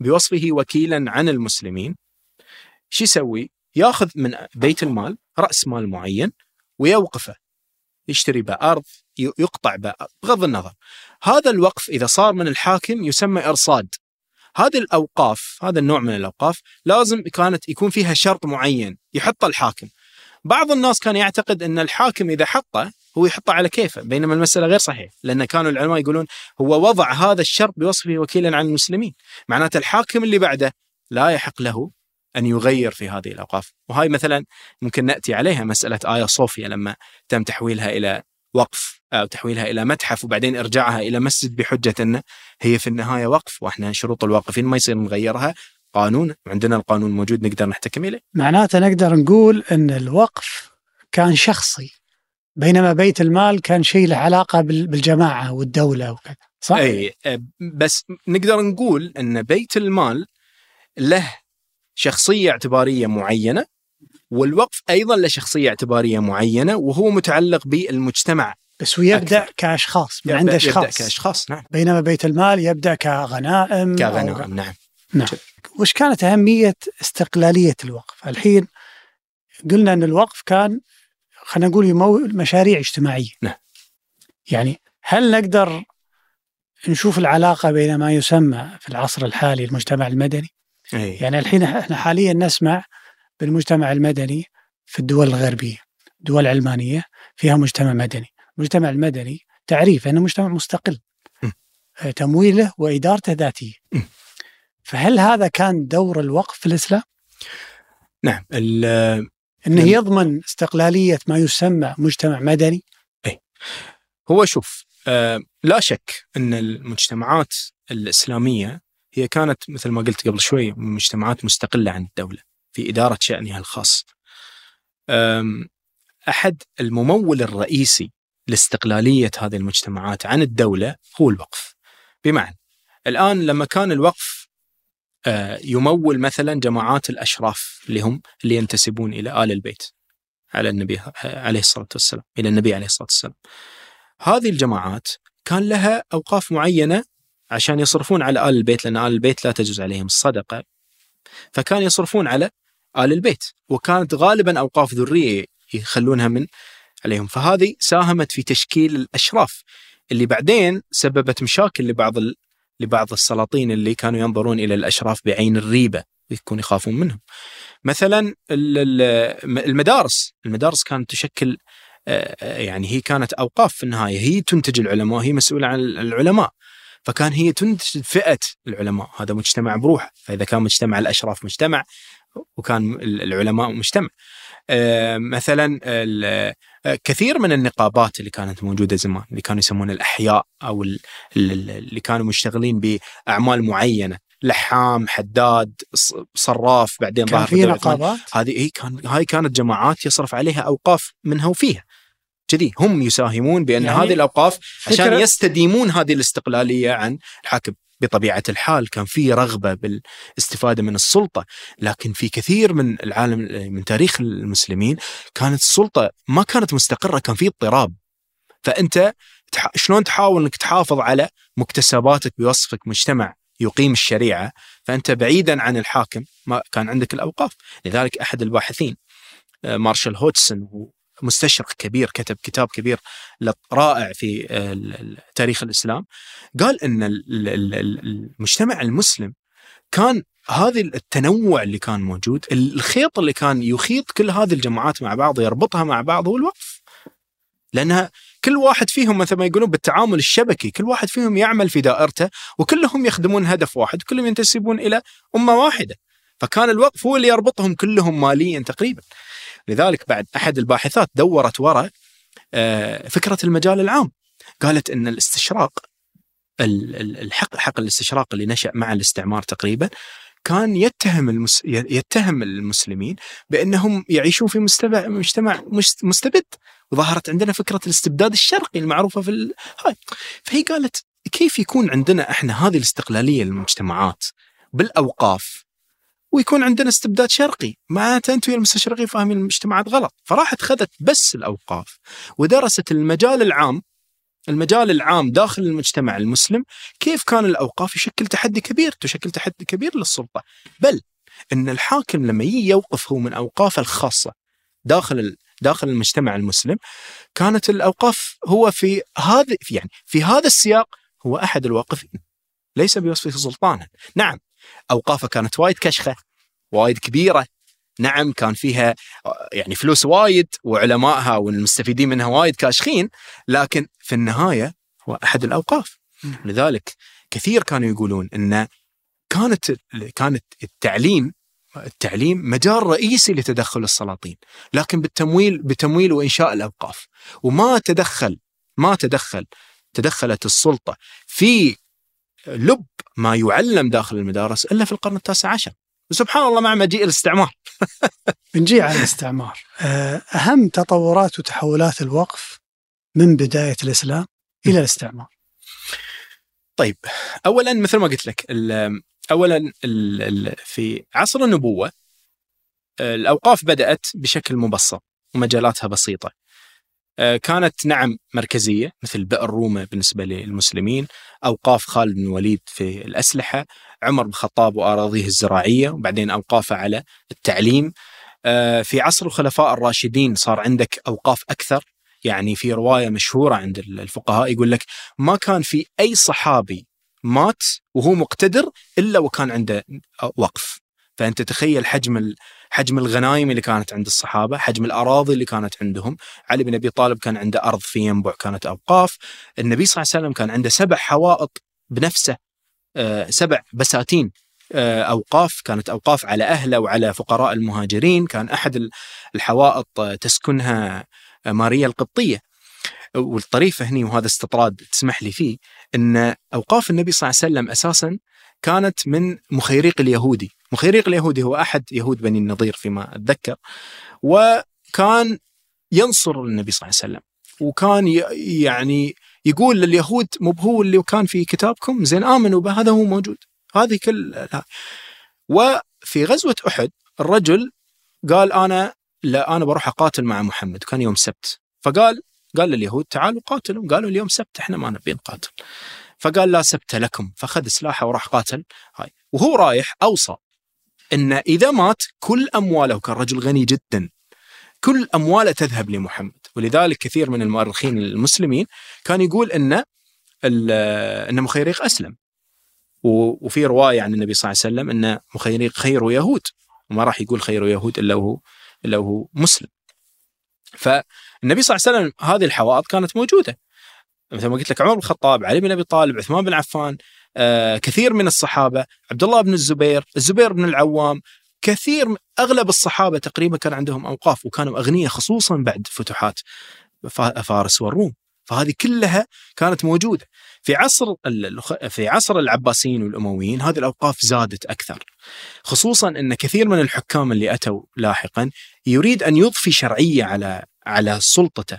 بوصفه وكيلا عن المسلمين. شو يسوي؟ ياخذ من بيت المال رأس مال معين ويوقفه. يشتري به أرض يقطع به بغض النظر. هذا الوقف إذا صار من الحاكم يسمى إرصاد. هذه الأوقاف هذا النوع من الأوقاف لازم كانت يكون فيها شرط معين يحطه الحاكم. بعض الناس كان يعتقد إن الحاكم إذا حطه هو يحطه على كيفه بينما المسألة غير صحيح لأن كانوا العلماء يقولون هو وضع هذا الشرط بوصفه وكيلا عن المسلمين. معناته الحاكم اللي بعده لا يحق له أن يغير في هذه الأوقاف. وهاي مثلا ممكن نأتي عليها مسألة ايا صوفيا لما تم تحويلها إلى وقف أو تحويلها إلى متحف وبعدين إرجاعها إلى مسجد بحجة إنه هي في النهاية وقف. وإحنا شروط الواقفين ما يصير نغيرها. قانون وعندنا القانون موجود نقدر نحتكم إليه. معناته نقدر نقول إن الوقف كان شخصي بينما بيت المال كان شيء له علاقة بال- بالجماعة والدولة وكذا. صح؟ إي آه، بس نقدر نقول إن بيت المال له شخصية اعتبارية معينة والوقف أيضا له شخصيه اعتبارية معينة وهو متعلق بالمجتمع بس هو يبدأ أكثر. كأشخاص من عند يبدأ أشخاص كأشخاص نعم بينما بيت المال يبدأ كغنائم أو- كغنائم نعم نعم وش كانت أهمية استقلالية الوقف؟ الحين قلنا أن الوقف كان خلينا نقول يمول مشاريع اجتماعية. نعم. يعني هل نقدر نشوف العلاقة بين ما يسمى في العصر الحالي المجتمع المدني؟ اي يعني الحين إحنا حاليا نسمع بالمجتمع المدني في الدول الغربية، دول علمانية فيها مجتمع مدني، المجتمع المدني تعريف أنه مجتمع مستقل. آه، تمويله وإدارته ذاتية. م. فهل هذا كان دور الوقف في الإسلام؟ نعم ال- إنه نعم. يضمن استقلالية ما يسمى مجتمع مدني هو شوف آه لا شك إن المجتمعات الإسلامية هي كانت مثل ما قلت قبل شوي مجتمعات مستقلة عن الدولة في إدارة شأنها الخاص. أحد الممول الرئيسي لاستقلالية هذه المجتمعات عن الدولة هو الوقف. بمعنى الآن لما كان الوقف يمول مثلا جماعات الأشراف اللي هم اللي ينتسبون إلى آل البيت على النبي عليه الصلاة والسلام إلى النبي عليه الصلاة والسلام. هذه الجماعات كان لها أوقاف معينة عشان يصرفون على آل البيت لأن آل البيت لا تجوز عليهم الصدقة فكان يصرفون على آل البيت. وكانت غالبا أوقاف ذرية يخلونها من عليهم. فهذه ساهمت في تشكيل الأشراف اللي بعدين سببت مشاكل لبعض ال... لبعض السلاطين اللي كانوا ينظرون إلى الأشراف بعين الريبة يكون يخافون منهم. مثلا ال- ال- المدارس، المدارس كانت تشكل آه، يعني هي كانت أوقاف في النهاية. هي تنتج العلماء هي مسؤولة عن العلماء. فكان هي تنتج فئة العلماء. هذا مجتمع بروحه. فإذا كان مجتمع الأشراف مجتمع وكان العلماء مجتمع. آه، مثلا آه، كثير من النقابات اللي كانت موجودة زمان اللي كانوا يسمون الأحياء أو ال- ال- اللي كانوا مشتغلين بأعمال معينة لحام حداد صراف بعدين كان في. نقابات؟ هذه هي كان هاي كانت جماعات يصرف عليها أوقاف منها وفيها. كذي هم يساهمون بأن يعني هذه الأوقاف عشان يستديمون هذه الاستقلالية عن الحاكم. بطبيعة الحال كان في رغبة بالاستفادة من السلطة لكن في كثير من العالم من تاريخ المسلمين كانت السلطة ما كانت مستقرة كان في اضطراب. فأنت شلون تحاول إنك تحافظ على مكتسباتك بوصفك مجتمع يقيم الشريعة فأنت بعيدا عن الحاكم ما كان عندك الأوقاف. لذلك أحد الباحثين آه، مارشال هودسون هو مستشرق كبير كتب كتاب كبير رائع في آه، تاريخ الإسلام قال إن ال- ال- ال- ال- المجتمع المسلم كان هذه التنوع اللي كان موجود الخيط اللي كان يخيط كل هذه الجماعات مع بعض يربطها مع بعض هو الوقف. لأنها كل واحد فيهم مثل ما يقولون بالتعامل الشبكي كل واحد فيهم يعمل في دائرته وكلهم يخدمون هدف واحد كلهم ينتسبون إلى أمة واحدة. فكان الوقف هو اللي يربطهم كلهم ماليا تقريبا. لذلك بعد أحد الباحثات دورت وراء آه، فكرة المجال العام. قالت إن الاستشراق ال- ال- الحق حق الاستشراق اللي نشأ مع الاستعمار تقريبا كان يتهم المس... يتهم المسلمين بأنهم يعيشون في مجتمع مجتمع مست- مستبد. وظهرت عندنا فكرة الاستبداد الشرقي المعروفة في ال... هاي. فهي قالت كيف يكون عندنا إحنا هذه الاستقلالية للمجتمعات بالأوقاف ويكون عندنا استبداد شرقي. معناته أنتم يا المستشرقين فاهمين المجتمعات غلط. فراحت خذت بس الأوقاف ودرست المجال العام المجال العام داخل المجتمع المسلم كيف كان الأوقاف يشكل تحدي كبير تشكل تحدي كبير للسلطة. بل إن الحاكم لما يجي يوقف هو من أوقافه الخاصة داخل داخل المجتمع المسلم كانت الأوقاف هو في هذا يعني في هذا السياق هو أحد الواقفين ليس بوصفه سلطانا. نعم أوقافه كانت وايد كشخة وايد كبيرة. نعم كان فيها يعني فلوس وايد وعلمائها والمستفيدين منها وايد كاشخين لكن في النهاية هو أحد الأوقاف. لذلك كثير كانوا يقولون إن كانت كانت التعليم التعليم مجال رئيسي لتدخل السلاطين لكن بالتمويل بتمويل وإنشاء الأوقاف. وما تدخل ما تدخل تدخلت السلطة في لب ما يعلم داخل المدارس إلا في القرن التاسع عشر. وسبحان الله مع مجيء الاستعمار. بنجي على الاستعمار. آه، أهم تطورات وتحولات الوقف من بداية الإسلام إلى الاستعمار. طيب اولا مثل ما قلت لك اولا في عصر النبوة الأوقاف بدأت بشكل مبسط ومجالاتها بسيطة. آه، كانت نعم مركزية مثل بئر روما بالنسبة للمسلمين، اوقاف خالد بن الوليد في الأسلحة، عمر بن الخطاب وأراضيه الزراعية، وبعدين اوقافه على التعليم. آه، في عصر الخلفاء الراشدين صار عندك أوقاف أكثر، يعني في رواية مشهورة عند الفقهاء يقول لك ما كان في أي صحابي مات وهو مقتدر إلا وكان عنده وقف فأنت تخيل حجم حجم الغنايم اللي كانت عند الصحابة، حجم الأراضي اللي كانت عندهم، علي بن أبي طالب كان عنده أرض في ينبع كانت أوقاف، النبي صلى الله عليه وسلم كان عنده سبع حوائط بنفسه آه، سبع بساتين آه، أوقاف. كانت أوقاف على أهله وعلى فقراء المهاجرين، كان أحد ال- الحوائط تسكنها ماريا القبطية. والطريفة هني وهذا استطراد تسمح لي فيه إن أوقاف النبي صلى الله عليه وسلم أساسا كانت من مخيريق اليهودي، مخيريق اليهودي هو أحد يهود بني النضير فيما أتذكر وكان ينصر النبي صلى الله عليه وسلم وكان يعني يقول لليهود مو هو اللي كان في كتابكم زين آمنوا به هذا هو موجود. هذه كل. وفي غزوة أحد الرجل قال أنا لا أنا بروح أقاتل مع محمد كان يوم سبت. فقال قال لليهود تعالوا قاتلوا. قالوا اليوم سبت إحنا ما نبي نقاتل. فقال لا سبت لكم فاخذ سلاحه وراح قاتل. هاي. وهو رايح أوصى إن إذا مات كل أمواله كان رجل غني جدا كل أمواله تذهب لمحمد. ولذلك كثير من المؤرخين المسلمين كان يقول إن إن مخيريق أسلم. وفي رواية عن النبي صلى الله عليه وسلم إن مخيريق خير يهود. وما راح يقول خير يهود إلا وهو إلا وهو مسلم. فالنبي صلى الله عليه وسلم هذه الحوائط كانت موجودة. مثل ما قلت لك عمر بن الخطاب علي بن أبي طالب عثمان بن عفان آه، كثير من الصحابة عبد الله بن الزبير الزبير بن العوام كثير أغلب الصحابة تقريبا كان عندهم أوقاف وكانوا أغنياء خصوصا بعد فتوحات فا- فارس والروم. فهذه كلها كانت موجودة. في عصر في عصر العباسيين والأمويين هذه الأوقاف زادت أكثر. خصوصا إن كثير من الحكام اللي أتوا لاحقا يريد أن يضفي شرعية على على سلطته.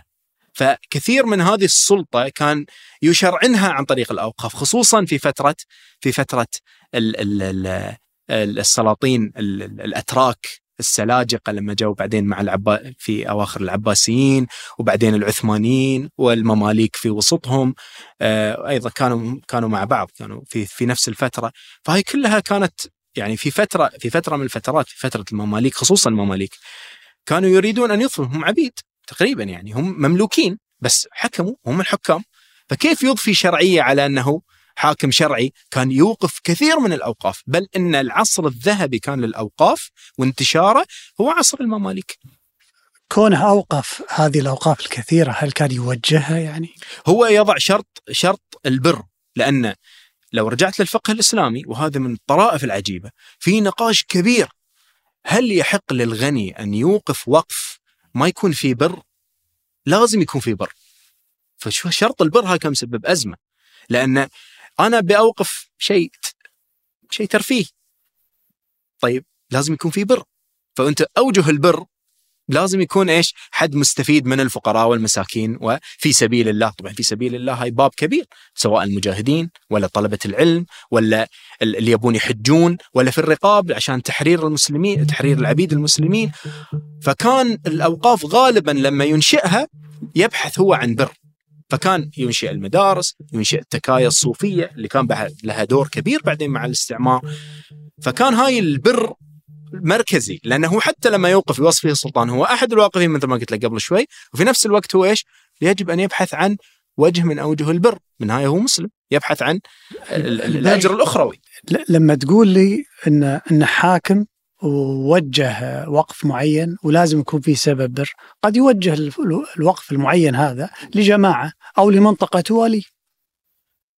فكثير من هذه السلطة كان يشرعنها عن طريق الأوقاف خصوصا في فتره في فترة ال ال ال السلاطين ال- ال- الأتراك السلاجقة لما جو بعدين مع العبا في أواخر العباسيين وبعدين العثمانيين والمماليك في وسطهم آه، أيضا كانوا كانوا مع بعض كانوا في في نفس الفترة. فهي كلها كانت يعني في فتره في فترة من الفترات في فترة المماليك خصوصا المماليك كانوا يريدون أن يضفوا هم عبيد. تقريبا يعني هم مملوكين بس حكموا هم الحكام. فكيف يضفي شرعية على أنه حاكم شرعي؟ كان يوقف كثير من الأوقاف بل إن العصر الذهبي كان للأوقاف وانتشاره هو عصر المماليك. كونه أوقف هذه الأوقاف الكثيرة هل كان يوجهها يعني؟ هو يضع شرط شرط البر لأن لو رجعت للفقه الإسلامي وهذا من الطرائف العجيبة في نقاش كبير. هل يحق للغني أن يوقف وقف ما يكون فيه بر؟ لازم يكون فيه بر. فشو شرط البر كان مسبب أزمة لأن أنا باوقف شيء شيء ترفيه. طيب لازم يكون فيه بر. فأنت أوجه البر لازم يكون إيش؟ حد مستفيد من الفقراء والمساكين وفي سبيل الله، طبعا في سبيل الله هاي باب كبير سواء المجاهدين ولا طلبة العلم ولا ال- اللي يبون يحجون ولا في الرقاب عشان تحرير المسلمين، تحرير العبيد المسلمين. فكان الأوقاف غالبا لما ينشئها يبحث هو عن بر. فكان ينشئ المدارس، ينشئ التكايا الصوفية اللي كان لها دور كبير بعدين مع الاستعمار. فكان هاي البر مركزي لأنه حتى لما يوقف يوصفه السلطان هو أحد الواقفين مثل ما قلت لك قبل شوي وفي نفس الوقت هو إيش؟ يجب أن يبحث عن وجه من أوجه البر، من هاي هو مسلم، يبحث عن ال- ال- الأجر الأخروي. لما تقول لي إن إن حاكم ووجه وقف معين ولازم يكون في سبب بر قد يوجه ال- الوقف المعين هذا لجماعة أو لمنطقة توالي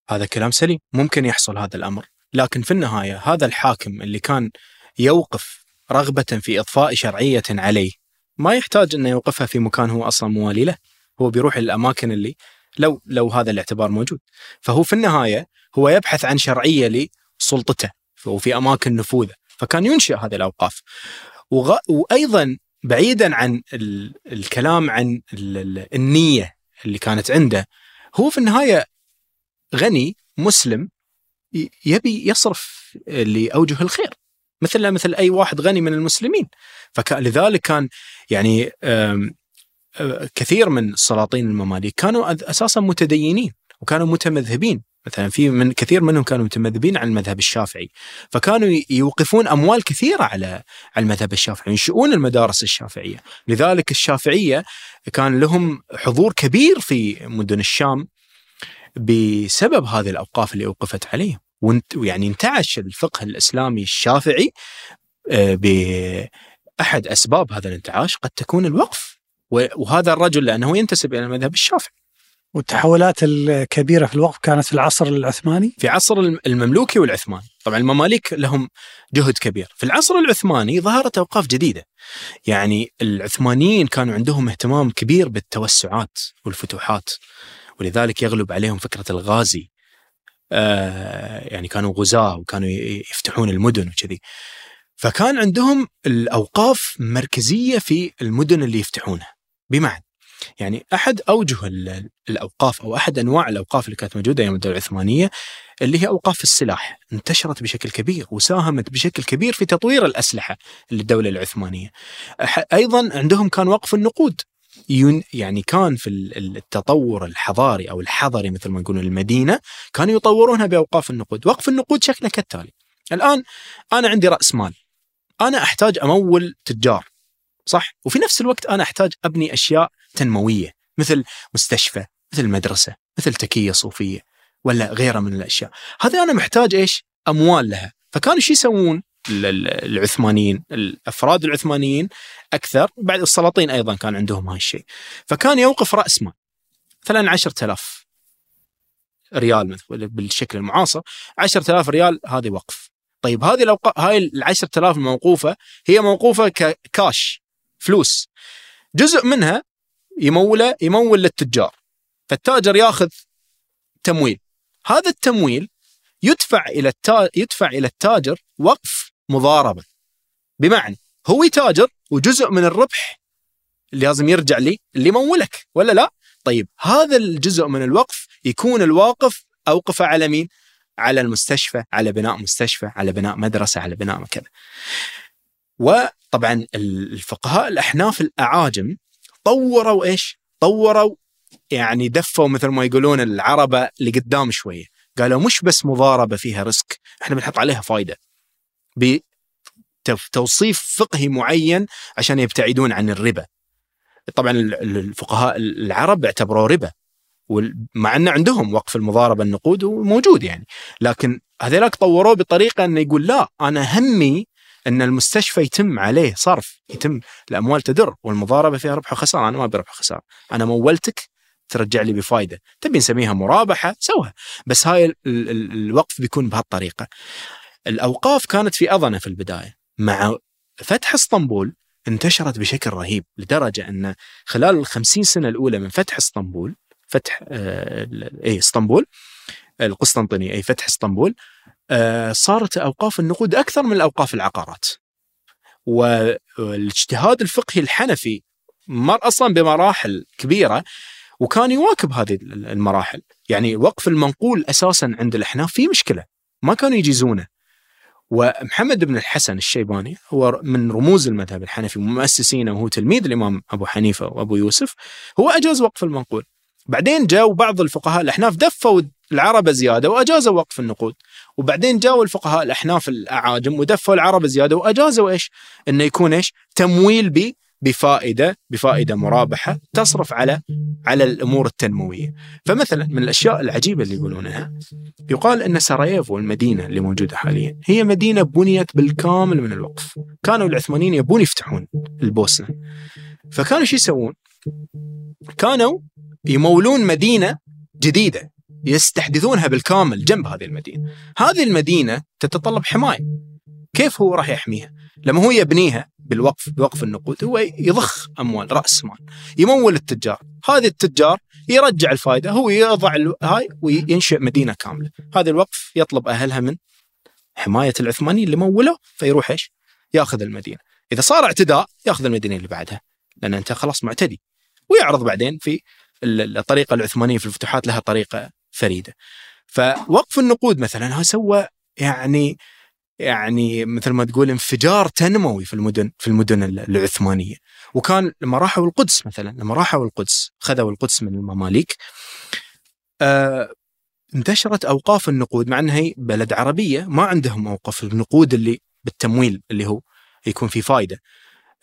هذا كلام سليم، ممكن يحصل هذا الأمر، لكن في النهاية هذا الحاكم اللي كان يوقف رغبة في إضفاء شرعية عليه. ما يحتاج انه يوقفها في مكان هو أصلا موالي له، هو بيروح للاماكن اللي لو لو هذا الاعتبار موجود، فهو في النهاية هو يبحث عن شرعية لسلطته وفي أماكن نفوذه، فكان ينشئ هذه الأوقاف. وغ... وأيضا بعيدا عن ال... الكلام عن ال... النية اللي كانت عنده هو في النهاية غني مسلم يبي يصرف لأوجه الخير. مثل مثل أي واحد غني من المسلمين. فلذلك كان يعني كثير من السلاطين المماليك كانوا أساسا متدينين وكانوا متمذهبين. مثلا في من كثير منهم كانوا متمذهبين عن المذهب الشافعي. فكانوا يوقفون أموال كثيرة على على المذهب الشافعي ينشئون المدارس الشافعية. لذلك الشافعية كان لهم حضور كبير في مدن الشام بسبب هذه الأوقاف اللي أوقفت عليهم. ويعني انتعش الفقه الإسلامي الشافعي آه، بأحد أسباب هذا الانتعاش قد تكون الوقف وهذا الرجل لأنه ينتسب إلى المذهب الشافعي والتحولات الكبيرة في الوقف كانت في العصر العثماني؟ في عصر المملوكي والعثماني، طبعا المماليك لهم جهد كبير، في العصر العثماني ظهرت أوقاف جديدة. يعني العثمانيين كانوا عندهم اهتمام كبير بالتوسعات والفتوحات ولذلك يغلب عليهم فكرة الغازي. آه يعني كانوا غزاة وكانوا يفتحون المدن وكذي. فكان عندهم الأوقاف مركزية في المدن اللي يفتحونها. بمعنى يعني أحد أوجه الأوقاف أو أحد أنواع الأوقاف اللي كانت موجودة أيام الدولة العثمانية اللي هي أوقاف السلاح انتشرت بشكل كبير وساهمت بشكل كبير في تطوير الأسلحة للدولة العثمانية. أيضا عندهم كان وقف النقود يعني كان في التطور الحضاري أو الحضري مثل ما نقول المدينة كانوا يطورونها بأوقاف النقود، وقف النقود شكله كالتالي. الآن أنا عندي رأس مال أنا أحتاج أمول تجار صح؟ وفي نفس الوقت أنا أحتاج أبني أشياء تنموية مثل مستشفى، مثل مدرسة، مثل تكية صوفية ولا غيرها من الأشياء. هذه أنا محتاج إيش؟ أموال لها، فكانوا شو يسوون؟ العثمانيين الأفراد العثمانيين أكثر. بعد السلاطين أيضا كان عندهم هاي الشيء. فكان يوقف رأس مال مثلا 10000 ريال بالشكل المعاصر. 10000 ريال هذه وقف. طيب هذه الأوقاف هاي ال 10000 الموقوفة هي موقوفة ككاش فلوس. جزء منها يموله يمول للتجار. فالتاجر ياخذ تمويل. هذا التمويل يدفع إلى التا... يدفع إلى التاجر وقف مضاربة بمعنى هو يتاجر وجزء من الربح اللي لازم يرجع لي اللي مولك ولا لا؟ طيب هذا الجزء من الوقف يكون الواقف اوقفه على مين؟ على المستشفى، على بناء مستشفى، على بناء مدرسة، على بناء كذا. وطبعا الفقهاء الأحناف الأعاجم طوروا إيش؟ طوروا يعني دفوا مثل ما يقولون العربة لقدام شوية، قالوا مش بس مضاربة فيها ريسك، إحنا بنحط عليها فائده. بتوصيف فقهي معين عشان يبتعدون عن الربا. طبعا الفقهاء العرب اعتبروه ربا ومع أن عندهم وقف المضاربة النقود وموجود يعني. لكن هذيلاك طوروه بطريقة انه يقول لا أنا همي أن المستشفى يتم عليه صرف يتم الاموال تدر والمضاربة فيها ربح وخسارة أنا ما ابي ربح وخساره أنا مولتك ترجع لي بفائده تبي نسميها مرابحة سوها. بس هاي ال ال الوقف بيكون بهالطريقة. الأوقاف كانت في اضنه في البداية مع فتح إسطنبول انتشرت بشكل رهيب لدرجة أن خلال الخمسين سنة الأولى من فتح إسطنبول فتح آه اي إسطنبول القسطنطينية إي فتح إسطنبول آه، صارت أوقاف النقود أكثر من الاوقاف العقارات. والاجتهاد الفقهي الحنفي مر أصلا بمراحل كبيرة وكان يواكب هذه المراحل، يعني وقف المنقول أساسا عند الأحناف في مشكلة، ما كانوا يجيزونه. ومحمد بن الحسن الشيباني هو من رموز المذهب الحنفي ومؤسسينه وهو تلميذ الإمام أبو حنيفة وأبو يوسف هو أجاز وقف المنقول. بعدين جاءوا بعض الفقهاء الأحناف دفوا العربه زيادة واجازوا وقف النقود وبعدين جاوا الفقهاء الأحناف الأعاجم ودفوا العربه زيادة وأجازوا إيش؟ إنه يكون إيش؟ تمويل بفائدة بفائدة مرابحة تصرف على على الأمور التنموية. فمثلا من الأشياء العجيبة اللي يقولونها يقال إن سراييفو المدينة اللي موجودة حاليا هي مدينة بنيت بالكامل من الوقف. كانوا العثمانيين يبون يفتحون البوسنة. فكانوا شو يسوون؟ كانوا يمولون مدينة جديدة يستحدثونها بالكامل جنب هذه المدينة. هذه المدينة تتطلب حماية. كيف هو راح يحميها؟ لما هو يبنيها بالوقف بوقف النقود هو يضخ أموال رأس مال يمول التجار، هذه التجار يرجع الفائدة هو يضع هاي وينشئ مدينة كاملة، هذا الوقف يطلب أهلها من حماية العثمانيين اللي مولوا فيروح إيش؟ يأخذ المدينة. إذا صار اعتداء يأخذ المدينة اللي بعدها لأن أنت خلاص معتدي. ويعرض بعدين في الطريقة العثمانية في الفتوحات لها طريقة فريدة. فوقف النقود مثلا سوى يعني يعني مثل ما تقول انفجار تنموي في المدن في المدن العثمانية. وكان لما راحوا القدس مثلا لما راحوا القدس خذوا القدس من المماليك آه انتشرت أوقاف النقود مع إنها هي بلد عربية ما عندهم أوقاف النقود اللي بالتمويل اللي هو يكون في فائده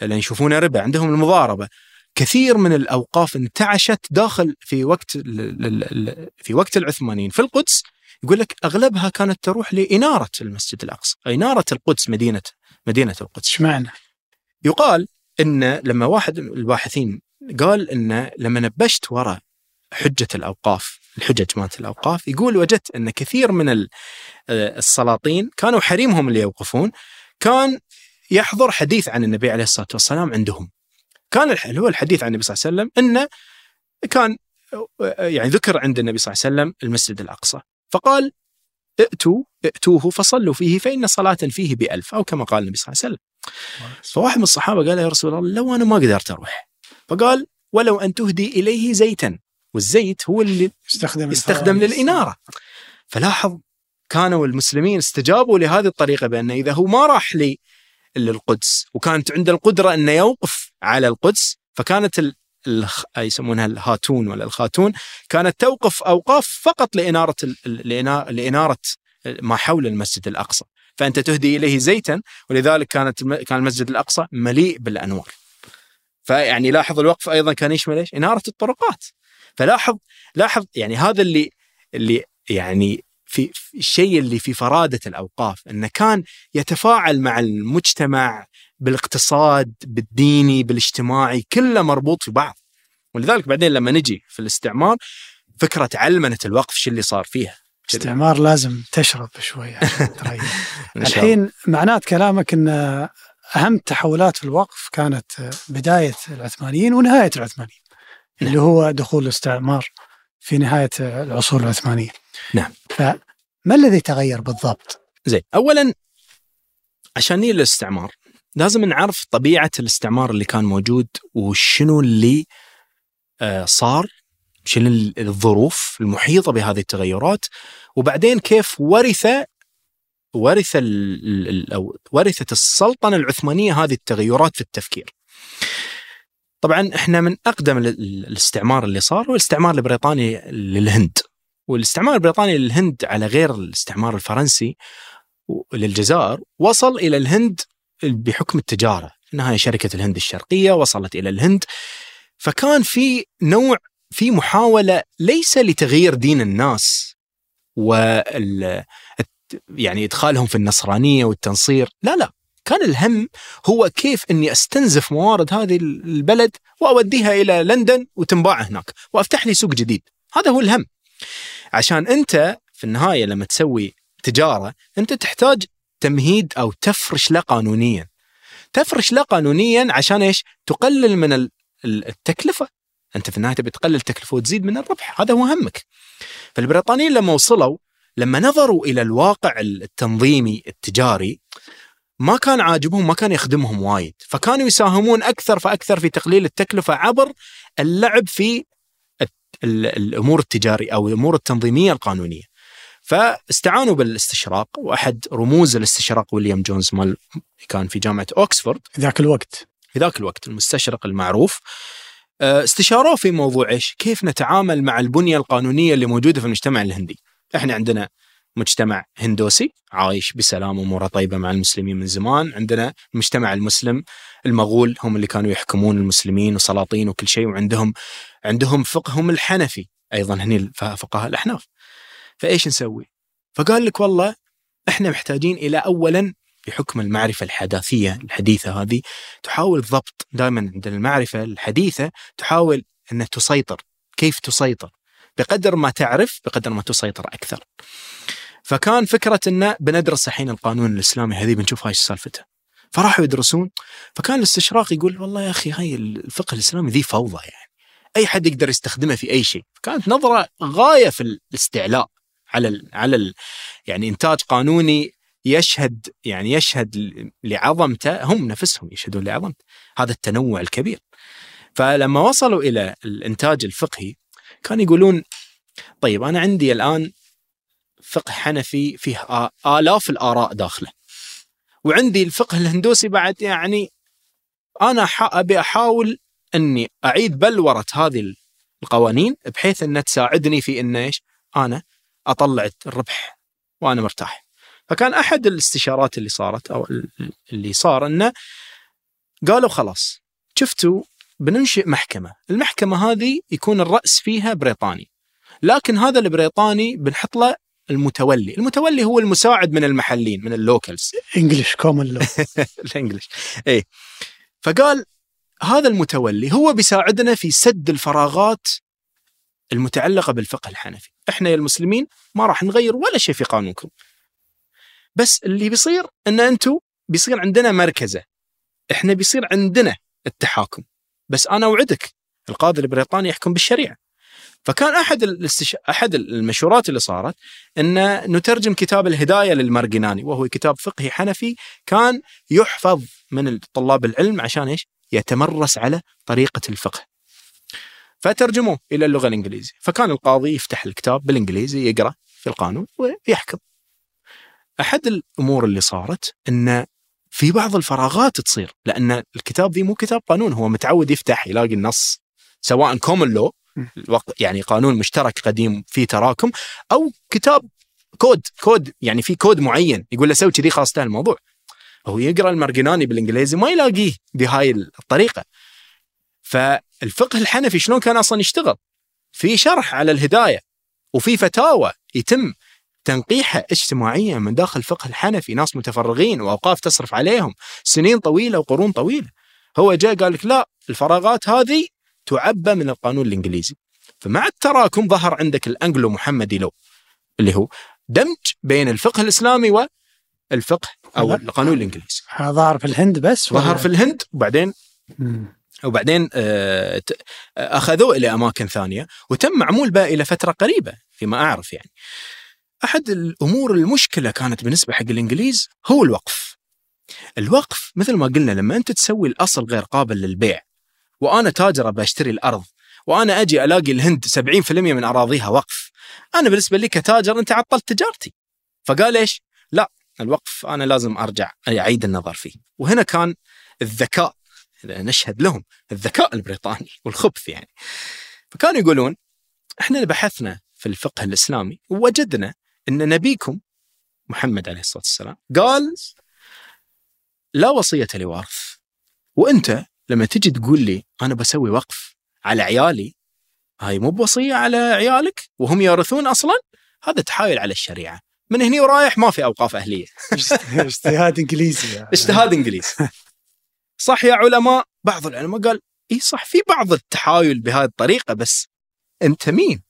لأن يشوفونه ربا عندهم المضاربة. كثير من الأوقاف انتعشت داخل في وقت في وقت العثمانيين. في القدس يقول لك أغلبها كانت تروح لإنارة المسجد الأقصى، إنارة القدس مدينه مدينة القدس. إيش معنى؟ يقال إن لما واحد الباحثين قال إن لما نبشت وراء حجة الأوقاف، الحجج مالت الأوقاف، يقول وجدت إن كثير من السلاطين كانوا حريمهم اللي يوقفون كان يحضر حديث عن النبي عليه الصلاة والسلام عندهم. كان هو الحديث عن النبي صلى الله عليه وسلم إنه كان يعني ذكر عند النبي صلى الله عليه وسلم المسجد الأقصى فقال ائتوا ائتوه فصلوا فيه فإن صلاة فيه بألف. أو كما قال النبي صلى الله عليه وسلم. فواحد من الصحابة قال يا رسول الله لو أنا ما قدرت أروح. فقال ولو أن تهدي إليه زيتا. والزيت هو اللي يستخدم يستخدم للإنارة. فلاحظ كانوا المسلمين استجابوا لهذه الطريقة بأن إذا هو ما راح للقدس وكانت عنده القدرة أنه يوقف على القدس فكانت. يسمونها الهاتون ولا الخاتون كانت توقف أوقاف فقط لإنارة لإنارة ما حول المسجد الأقصى. فأنت تهدي إليه زيتا ولذلك كانت كان المسجد الأقصى مليء بالأنوار. فيعني لاحظ الوقف أيضا كان يشمل إيش؟ إنارة الطرقات. فلاحظ لاحظ يعني هذا اللي اللي يعني في الشيء اللي في فرادة الأوقاف إنه كان يتفاعل مع المجتمع بالاقتصاد بالديني بالاجتماعي كله مربوط في بعض. ولذلك بعدين لما نجي في الاستعمار فكرة علمنه الوقف شو اللي صار فيها. الاستعمار لازم تشرب شوي الحين معنات كلامك إن أهم تحولات في الوقف كانت بداية العثمانيين ونهاية العثمانيين نعم. اللي هو دخول الاستعمار في نهاية العصور العثمانية. نعم. فما الذي تغير بالضبط؟ زين اولا عشان نيل الاستعمار لازم نعرف طبيعة الاستعمار اللي كان موجود وشنو اللي آه، صار شنو الظروف المحيطة بهذه التغيرات وبعدين كيف ورث ورث أو ورثت السلطنة العثمانية هذه التغيرات في التفكير. طبعا إحنا من أقدم الاستعمار اللي صار هو الاستعمار البريطاني للهند. والاستعمار البريطاني للهند على غير الاستعمار الفرنسي للجزائر وصل إلى الهند بحكم التجارة، النهايه شركة الهند الشرقية وصلت إلى الهند. فكان في نوع في محاولة ليس لتغيير دين الناس وال يعني إدخالهم في النصرانية والتنصير، لا لا، كان الهم هو كيف إني أستنزف موارد هذه البلد وأوديها إلى لندن وتنباع هناك، وأفتح لي سوق جديد، هذا هو الهم. عشان أنت في النهاية لما تسوي تجارة، أنت تحتاج تمهيد أو تفرش له قانونيا. تفرش له قانونيا عشان إيش؟ تقلل من التكلفة. أنت في النهاية تبي تقلل التكلفة وتزيد من الربح، هذا هو همك. فالبريطانيين لما وصلوا لما نظروا إلى الواقع التنظيمي التجاري ما كان عاجبهم ما كان يخدمهم وايد فكانوا يساهمون أكثر فأكثر في تقليل التكلفة عبر اللعب في الأمور التجاريه أو الأمور التنظيمية القانونية فاستعانوا بالاستشراق وأحد رموز الاستشراق ويليام جونز مال كان في جامعة أوكسفورد في ذاك الوقت في ذاك الوقت المستشرق المعروف آه، استشاروه في موضوع إيش؟ كيف نتعامل مع البنية القانونية اللي موجودة في المجتمع الهندي. إحنا عندنا مجتمع هندوسي عايش بسلام اموره طيبة مع المسلمين من زمان، عندنا المجتمع المسلم المغول هم اللي كانوا يحكمون المسلمين وسلاطين وكل شيء وعندهم عندهم فقههم الحنفي أيضا هني فقهاء الأحناف. فإيش نسوي؟ فقال لك والله إحنا محتاجين إلى اولا بحكم المعرفة الحداثية الحديثة هذه تحاول الضبط دائما عند المعرفة الحديثة تحاول أن تسيطر. كيف تسيطر؟ بقدر ما تعرف بقدر ما تسيطر أكثر. فكان فكرة أنه بندرس الحين القانون الإسلامي هذه بنشوف هاي سالفته. فراحوا يدرسون فكان الاستشراق يقول والله يا أخي هاي الفقه الإسلامي ذي فوضى يعني. أي حد يقدر يستخدمه في أي شيء. كانت نظرة غاية في الاستعلاء. على ال على ال يعني إنتاج قانوني يشهد يعني يشهد لعظمته هم نفسهم يشهدون لعظمته. هذا التنوع الكبير. فلما وصلوا إلى الإنتاج الفقهي كانوا يقولون طيب أنا عندي الآن فقه حنفي فيه آلاف الآراء داخله. وعندي الفقه الهندوسي بعد يعني أنا أبي أحاول أني أعيد بلورة هذه القوانين بحيث أنها تساعدني في أن إيش؟ أنا أطلع الربح وأنا مرتاح. فكان أحد الاستشارات اللي صارت أو اللي صار أنه قالوا خلاص شفتوا بننشئ محكمة. المحكمة هذه يكون الرأس فيها بريطاني. لكن هذا البريطاني بنحط له المتولي. المتولي هو المساعد من المحلين من ال locals. English common law ال English اي فقال هذا المتولي هو بيساعدنا في سد الفراغات المتعلقة بالفقه الحنفي. إحنا يا المسلمين ما راح نغير ولا شيء في قانونكم بس اللي بيصير إن أنتم بيصير عندنا مركزة إحنا بيصير عندنا التحاكم بس أنا أوعدك القاضي البريطاني يحكم بالشريعة فكان أحد الاستش... أحد المشورات اللي صارت إن نترجم كتاب الهداية للمرجناني وهو كتاب فقهي حنفي كان يحفظ من طلاب العلم عشان إيش؟ يتمرس على طريقة الفقه. فترجموه إلى اللغة الإنجليزية، فكان القاضي يفتح الكتاب بالإنجليزي يقرأ في القانون ويحكم. أحد الأمور اللي صارت إن في بعض الفراغات تصير لأن الكتاب ذي مو كتاب قانون هو متعود يفتح يلاقي النص سواء common law يعني قانون مشترك قديم فيه تراكم أو كتاب code code يعني في كود معين يقول له سوي كذي خلاص انتهى الموضوع. هو يقرأ المرغيناني بالإنجليزي ما يلاقيه بهاي الطريقة. فالفقه الحنفي شلون كان أصلا يشتغل؟ في شرح على الهداية وفي فتاوى يتم تنقيحها اجتماعيا من داخل الفقه الحنفي ناس متفرغين وأوقاف تصرف عليهم سنين طويلة وقرون طويلة. هو جاء قال لك لا الفراغات هذه تعبى من القانون الإنجليزي. فمع التراكم ظهر عندك الأنجلو محمدي لو اللي هو دمج بين الفقه الإسلامي والفقه أو القانون الإنجليزي. ظهر في الهند بس ظهر في الهند وبعدين وبعدين آه، أخذوه إلى أماكن ثانية وتم معمول به إلى فترة قريبة فيما أعرف يعني. أحد الأمور المشكلة كانت بالنسبة حق الإنجليز هو الوقف. الوقف مثل ما قلنا لما أنت تسوي الأصل غير قابل للبيع وأنا تاجر بشتري الأرض وأنا أجي ألاقي الهند 70% من أراضيها وقف أنا بالنسبة لي كتاجر أنت عطلت تجارتي. فقال إيش؟ لا الوقف أنا لازم أرجع أعيد النظر فيه. وهنا كان الذكاء نشهد لهم الذكاء البريطاني والخبث يعني. فكانوا يقولون إحنا بحثنا في الفقه الإسلامي ووجدنا إن نبيكم محمد عليه الصلاة والسلام قال لا وصية لوارث. وأنت لما تجي تقول لي أنا بسوي وقف على عيالي هاي مو بوصية على عيالك وهم يورثون أصلا؟ هذا تحايل على الشريعة. من هني ورايح ما في أوقاف أهلية. اجتهاد إنجليزي يعني. اجتهاد إنجليزي. صح يا علماء؟ بعض العلماء قال إي صح في بعض التحايل بهذه الطريقة بس أنت مين؟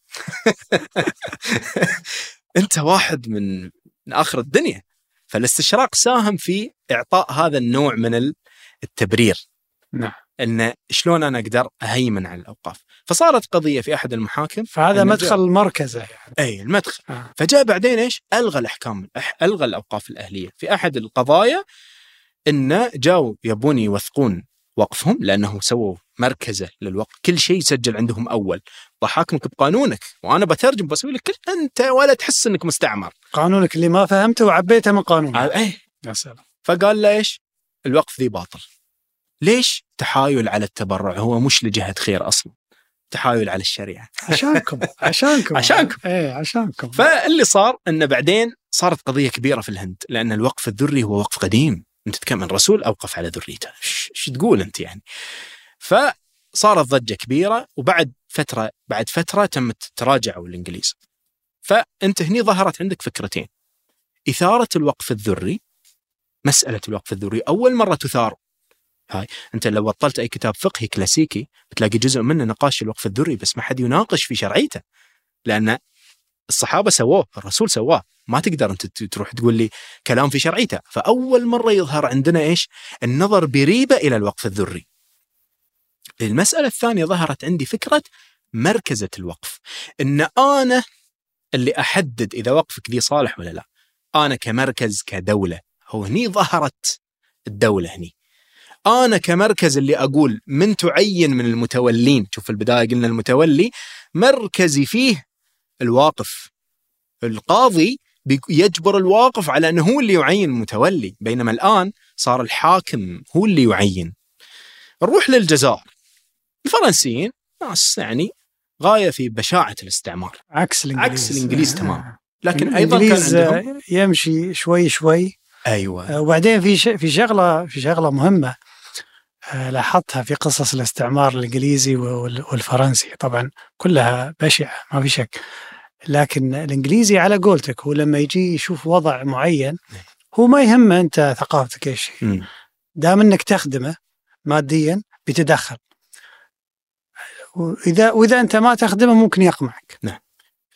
أنت واحد من آخر الدنيا. فالاستشراق ساهم في إعطاء هذا النوع من التبرير. نعم. إن شلون أنا أقدر أهيمن على الأوقاف. فصارت قضية في أحد المحاكم فهذا مدخل المركزه يعني. إي المدخل. آه. فجاء بعدين إيش؟ ألغى الأحكام ألغى الأوقاف الأهلية. في أحد القضايا انه جاوا يبون يوثقون وقفهم لانهم سووا مركزة للوقف كل شيء يسجل عندهم أول. بحاكمك بقانونك وأنا بترجم بسوي لك أنت ولا تحس إنك مستعمر. قانونك اللي ما فهمته وعبيته من قانون آه إيه. يا سلام. فقال له إيش الوقف ذي باطل. ليش؟ تحايل على التبرع. هو مش لجهة خير أصلا. تحايل على الشريعة. عشانكم. عشانكم. عشانكم. إيه عشانكم. فاللي صار أنه بعدين صارت قضية كبيرة في الهند لأن الوقف الذري هو وقف قديم. أنت تتكلم الرسول أوقف على ذريته. إيش تقول أنت يعني؟ فصارت ضجة كبيرة وبعد فترة بعد فترة تمت تراجعوا الإنجليز. فأنت هني ظهرت عندك فكرتين. إثارة الوقف الذري مسألة الوقف الذري أول مرة تثار. هاي أنت لو بطلت أي كتاب فقهي كلاسيكي بتلاقي جزء منه نقاش الوقف الذري بس ما حد يناقش في شرعيته. لأن الصحابة سووه الرسول سواه. ما تقدر أنت تروح تقول لي كلام في شرعيته. فأول مرة يظهر عندنا إيش؟ النظر بريبة إلى الوقف الذري. المسألة الثانية ظهرت عندي فكرة مركزة الوقف. إن أنا اللي أحدد إذا وقفك ذي صالح ولا لا. أنا كمركز كدولة. هو هني ظهرت الدولة هني. أنا كمركز اللي أقول من تعين من المتولين. شوف في البداية قلنا المتولي. مركزي فيه الواقف. القاضي يجبر الواقف على أنه هو اللي يعين المتولي بينما الآن صار الحاكم هو اللي يعين. نروح للجزائر. الفرنسيين ناس يعني غاية في بشاعة الاستعمار. عكس الإنجليز. عكس الإنجليز آه. تمام. لكن أيضا كان عندهم آه، يمشي شوي شوي. أيوه. آه، وبعدين في ش- في شغلة في شغلة مهمة آه، لاحظتها في قصص الاستعمار الإنجليزي وال- والفرنسي. طبعا كلها بشعة ما في شك. لكن الإنجليزي على قولتك هو لما يجي يشوف وضع معين هو ما يهمه أنت ثقافتك إيش. دام إنك تخدمه ماديا بيتدخل وإذا وإذا أنت ما تخدمه ممكن يقمعك نعم.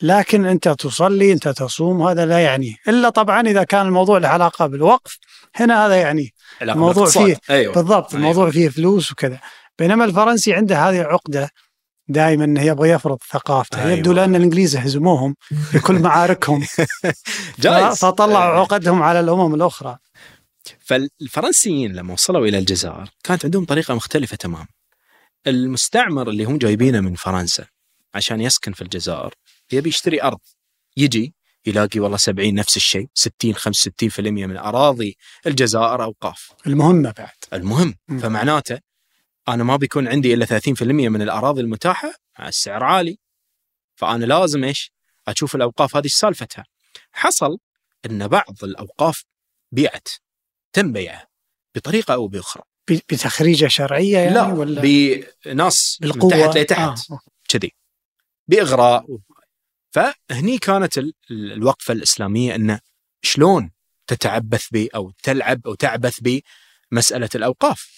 لكن أنت تصلي أنت تصوم هذا لا يعنيه إلا طبعا إذا كان الموضوع له علاقة بالوقف هنا هذا يعني الموضوع. فيه أيوه بالضبط أيوة. الموضوع فيه فلوس وكذا بينما الفرنسي عنده هذه العقدة دائما انه يبغى يفرض ثقافته. أيوة. يبدو لأن الإنجليز هزموهم في كل معاركهم. جايز. فطلعوا عقدهم على الأمم الأخرى. فالفرنسيين لما وصلوا إلى الجزائر كانت عندهم طريقة مختلفة تماما. المستعمر اللي هم جايبينه من فرنسا عشان يسكن في الجزائر يبي يشتري أرض. يجي يلاقي والله 70 نفس الشيء 60 65% من أراضي الجزائر أوقاف. المهمة بعد. المهم م. فمعناته أنا ما بيكون عندي إلا 30% من الأراضي المتاحة السعر عالي. فأنا لازم إيش؟ أشوف الأوقاف هذه إيش سالفتها؟ حصل إن بعض الأوقاف بيعت تم بيعها بطريقة أو بأخرى. بتخريجة شرعية يعني لا ولا؟ بناس من بالقوة. تحت لتحت. آه. كذي. بإغراء. فهني كانت ال- ال- الوقفة الإسلامية انه شلون تتعبث ب أو تلعب أو تعبث بمسألة الأوقاف.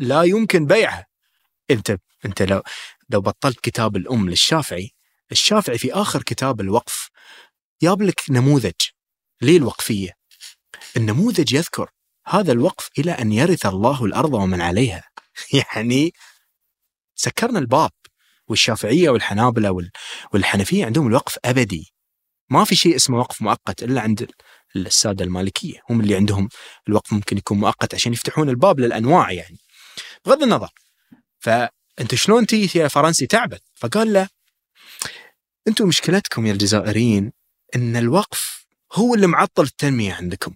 لا يمكن بيعها انت انت لو لو بطلت كتاب الأم للشافعي الشافعي في آخر كتاب الوقف جاب لك نموذج للوقفية. النموذج يذكر هذا الوقف إلى أن يرث الله الأرض ومن عليها. يعني سكرنا الباب والشافعية والحنابلة وال- والحنفية عندهم الوقف أبدي. ما في شيء اسمه وقف مؤقت إلا عند السادة المالكية. هم اللي عندهم الوقف ممكن يكون مؤقت عشان يفتحون الباب للأنواع يعني. بغض النظر. فأنت شلون تيجي يا فرنسي تعبث فقال له أنتم مشكلتكم يا الجزائريين إن الوقف هو اللي معطل التنمية عندكم.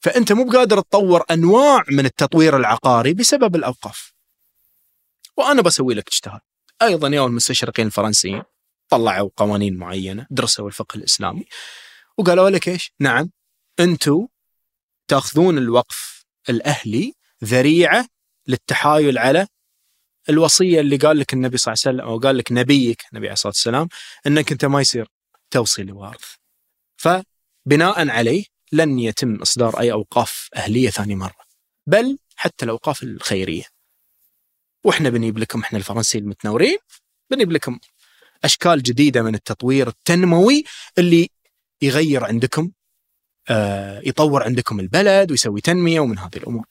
فأنت مو بقادر تطور أنواع من التطوير العقاري بسبب الأوقاف. وأنا بسوي لك اجتهاد. أيضا يا المستشرقين الفرنسيين طلعوا قوانين معينة درسوا الفقه الإسلامي وقالوا لك إيش؟ نعم أنتم تأخذون الوقف الأهلي ذريعة للتحايل على الوصية اللي قال لك النبي صلى الله عليه وسلم أو قال لك نبيك النبي عليه الصلاة والسلام إنك أنت ما يصير توصي لوارث. فبناء عليه لن يتم إصدار أي أوقاف أهلية ثاني مرة بل حتى الأوقاف الخيرية. وإحنا بنجيب لكم إحنا الفرنسيين المتنورين بنجيب لكم أشكال جديدة من التطوير التنموي اللي يغير عندكم آه يطور عندكم البلد ويسوي تنمية ومن هذه الأمور.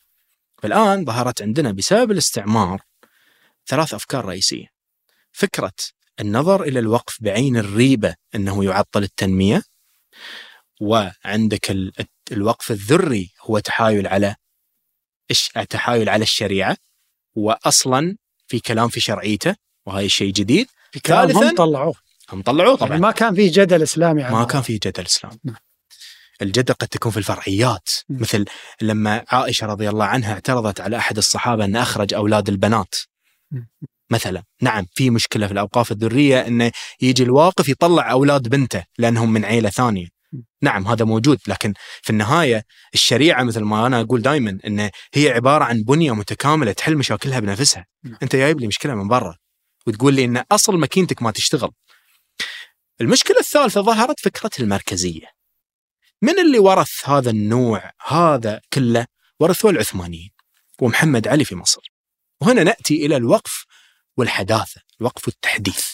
فالان ظهرت عندنا بسبب الاستعمار ثلاث أفكار رئيسية. فكرة النظر إلى الوقف بعين الريبة إنه يعطل التنمية وعندك ال- الوقف الذري هو تحايل على تحايل على الشريعة واصلا في كلام في شرعيته وهذا شيء جديد كلام هم ثالثاً، طلعوه هم طلعوه يعني طبعا ما كان في جدل إسلامي عن ما. كان في جدل اسلام نعم. الجدل قد تكون في الفرعيات. مثل لما عائشة رضي الله عنها اعترضت على أحد الصحابة أن أخرج أولاد البنات. مثلا نعم في مشكلة في الأوقاف الذرية انه يجي الواقف يطلع أولاد بنته لأنهم من عيلة ثانية. نعم هذا موجود لكن في النهاية الشريعة مثل ما أنا أقول دائما أن هي عبارة عن بنية متكاملة تحل مشاكلها بنفسها نعم. أنت جايب لي مشكلة من برا وتقول لي أن أصل ماكينتك ما تشتغل المشكلة الثالثة ظهرت فكرة المركزية من اللي ورث هذا النوع هذا كله ورثوه العثمانيين ومحمد علي في مصر. وهنا نأتي إلى الوقف والحداثة الوقف والتحديث.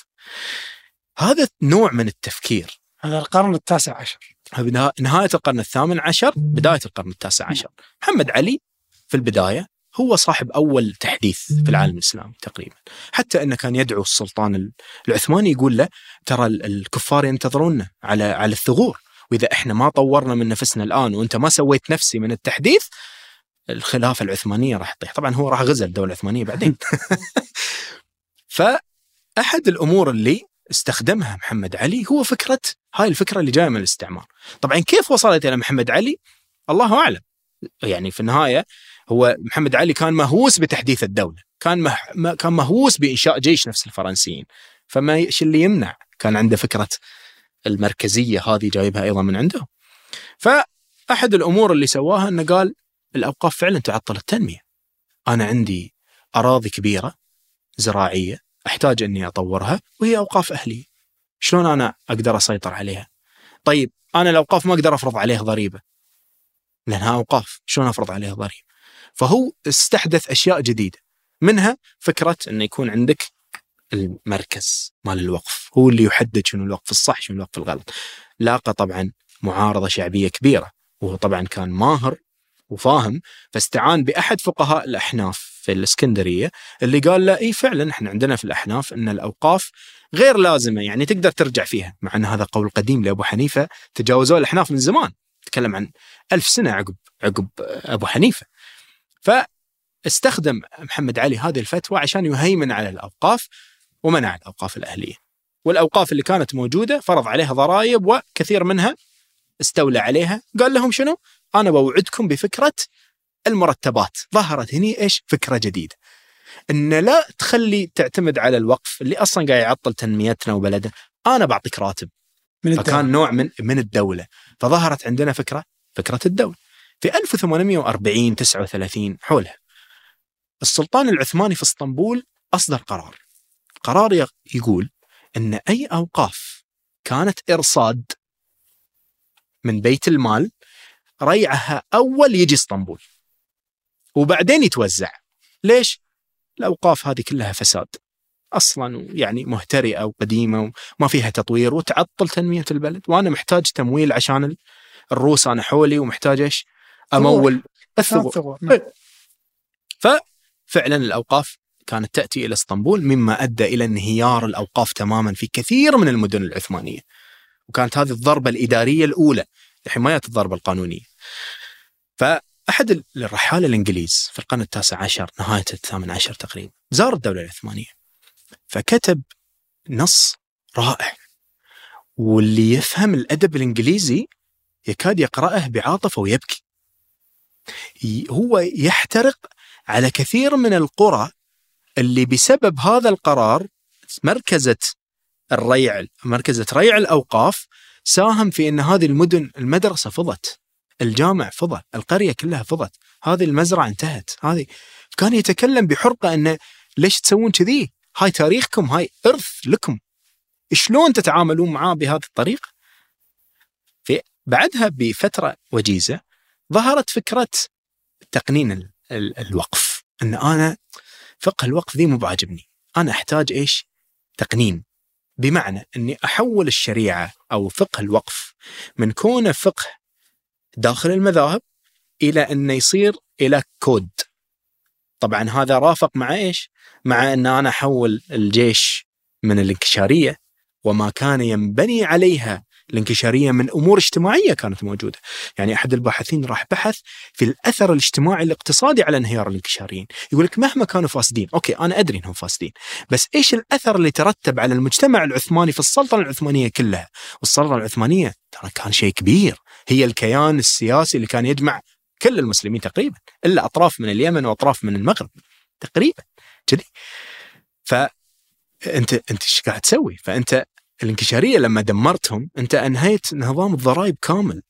هذا نوع من التفكير. هذا القرن التاسع عشر. نهاية القرن الثامن عشر بداية القرن التاسع عشر. محمد علي في البداية هو صاحب أول تحديث في العالم الإسلامي تقريبا. حتى أنه كان يدعو السلطان ال- العثماني يقول له ترى ال- الكفار ينتظروننا على على الثغور. وإذا إحنا ما طورنا من نفسنا الآن وإنت ما سويت نفسي من التحديث الخلافه العثمانية راح تطيح طبعا هو راح غزا الدولة العثمانية بعدين. فأحد الأمور اللي استخدمها محمد علي هو فكرة هاي الفكرة اللي جاية من الاستعمار. طبعا كيف وصلت إلى محمد علي؟ الله أعلم. يعني في النهاية هو محمد علي كان مهووس بتحديث الدولة. كان مه... كان مهووس بإنشاء جيش نفس الفرنسيين. فما إيش اللي يمنع؟ كان عنده فكرة المركزية هذه جايبها أيضا من عنده. فأحد الأمور اللي سواها إنه قال الأوقاف فعلا تعطل التنمية. أنا عندي أراضي كبيرة زراعية أحتاج إني أطورها وهي أوقاف أهلية. شلون أنا أقدر أسيطر عليها؟ طيب أنا الأوقاف ما أقدر أفرض عليه ضريبة. لأنها أوقاف شلون أفرض عليه ضريبة؟ فهو استحدث أشياء جديدة. منها فكرة إنه يكون عندك المركز مال الوقف هو اللي يحدد شنو الوقف الصح شنو الوقف الغلط. لاقى طبعا معارضة شعبية كبيرة وهو طبعا كان ماهر وفاهم فاستعان بأحد فقهاء الأحناف في الإسكندرية اللي قال له اي فعلا إحنا عندنا في الأحناف إن الأوقاف غير لازمة يعني تقدر ترجع فيها مع إن هذا قول قديم لأبو حنيفة تجاوزوه الأحناف من زمان تكلم عن ألف سنة عقب عقب أبو حنيفة. فاستخدم محمد علي هذه الفتوى عشان يهيمن على الأوقاف ومنع الاوقاف الأهلية. والأوقاف اللي كانت موجودة فرض عليها ضرائب وكثير منها استولى عليها. قال لهم شنو؟ أنا بوعدكم بفكرة المرتبات. ظهرت هني إيش؟ فكرة جديدة. إن لا تخلي تعتمد على الوقف اللي أصلا قاعد يعطل تنميتنا وبلدنا. أنا بعطيك راتب. من الدولة. فكان نوع من من الدولة. فظهرت عندنا فكرة فكرة الدولة. في 1840 39 حولها السلطان العثماني في اسطنبول أصدر قرار. قرار يقول إن أي أوقاف كانت إرصاد من بيت المال ريعها أول يجي إسطنبول وبعدين يتوزع. ليش؟ الأوقاف هذه كلها فساد. أصلا يعني مهترئة وقديمة وما فيها تطوير وتعطل تنمية البلد. وأنا محتاج تمويل عشان الروس أنا حولي ومحتاج إيش؟ أمول. الثغور. نعم. ففعلا الأوقاف كانت تأتي إلى إسطنبول مما أدى إلى انهيار الأوقاف تماما في كثير من المدن العثمانية. وكانت هذه الضربة الإدارية الأولى لحمايه الضربة القانونية. فأحد الرحالة الإنجليز في القرن التاسع عشر نهاية الثامن عشر تقريبا زار الدولة العثمانية. فكتب نص رائع واللي يفهم الأدب الإنجليزي يكاد يقرأه بعاطفه ويبكي. هو يحترق على كثير من القرى اللي بسبب هذا القرار مركزت الريع مركزة ريع الأوقاف ساهم في أن هذه المدن المدرسة فضت الجامع فضى القرية كلها فضت هذه المزرعة انتهت هذه كان يتكلم بحرقة أنه ليش تسوون كذي؟ هاي تاريخكم هاي إرث لكم. شلون تتعاملون معاه بهذه الطريقة؟ في بعدها بفترة وجيزة ظهرت فكرة تقنين الوقف أن أنا فقه الوقف ذي مو بعاجبني. أنا أحتاج إيش؟ تقنين. بمعنى إني أحول الشريعة أو فقه الوقف من كونه فقه داخل المذاهب إلى إنه يصير إلى كود. طبعا هذا رافق مع إيش؟ مع إن أنا أحول الجيش من الانكشارية وما كان ينبني عليها الانكشارية من أمور اجتماعية كانت موجودة، يعني أحد الباحثين راح بحث في الأثر الاجتماعي الاقتصادي على انهيار الانكشاريين، يقول لك مهما كانوا فاسدين، okay أنا أدري إنهم فاسدين، بس إيش الأثر اللي ترتب على المجتمع العثماني في السلطنه العثمانية كلها؟ والسلطنه العثمانية ترى كان شيء كبير، هي الكيان السياسي اللي كان يجمع كل المسلمين تقريبا، إلا أطراف من اليمن وأطراف من المغرب تقريبا كذي. ف أنت أنت إيش قاعد تسوي؟ فأنت الانكشارية لما دمرتهم أنت أنهيت نظام الضرائب كامل.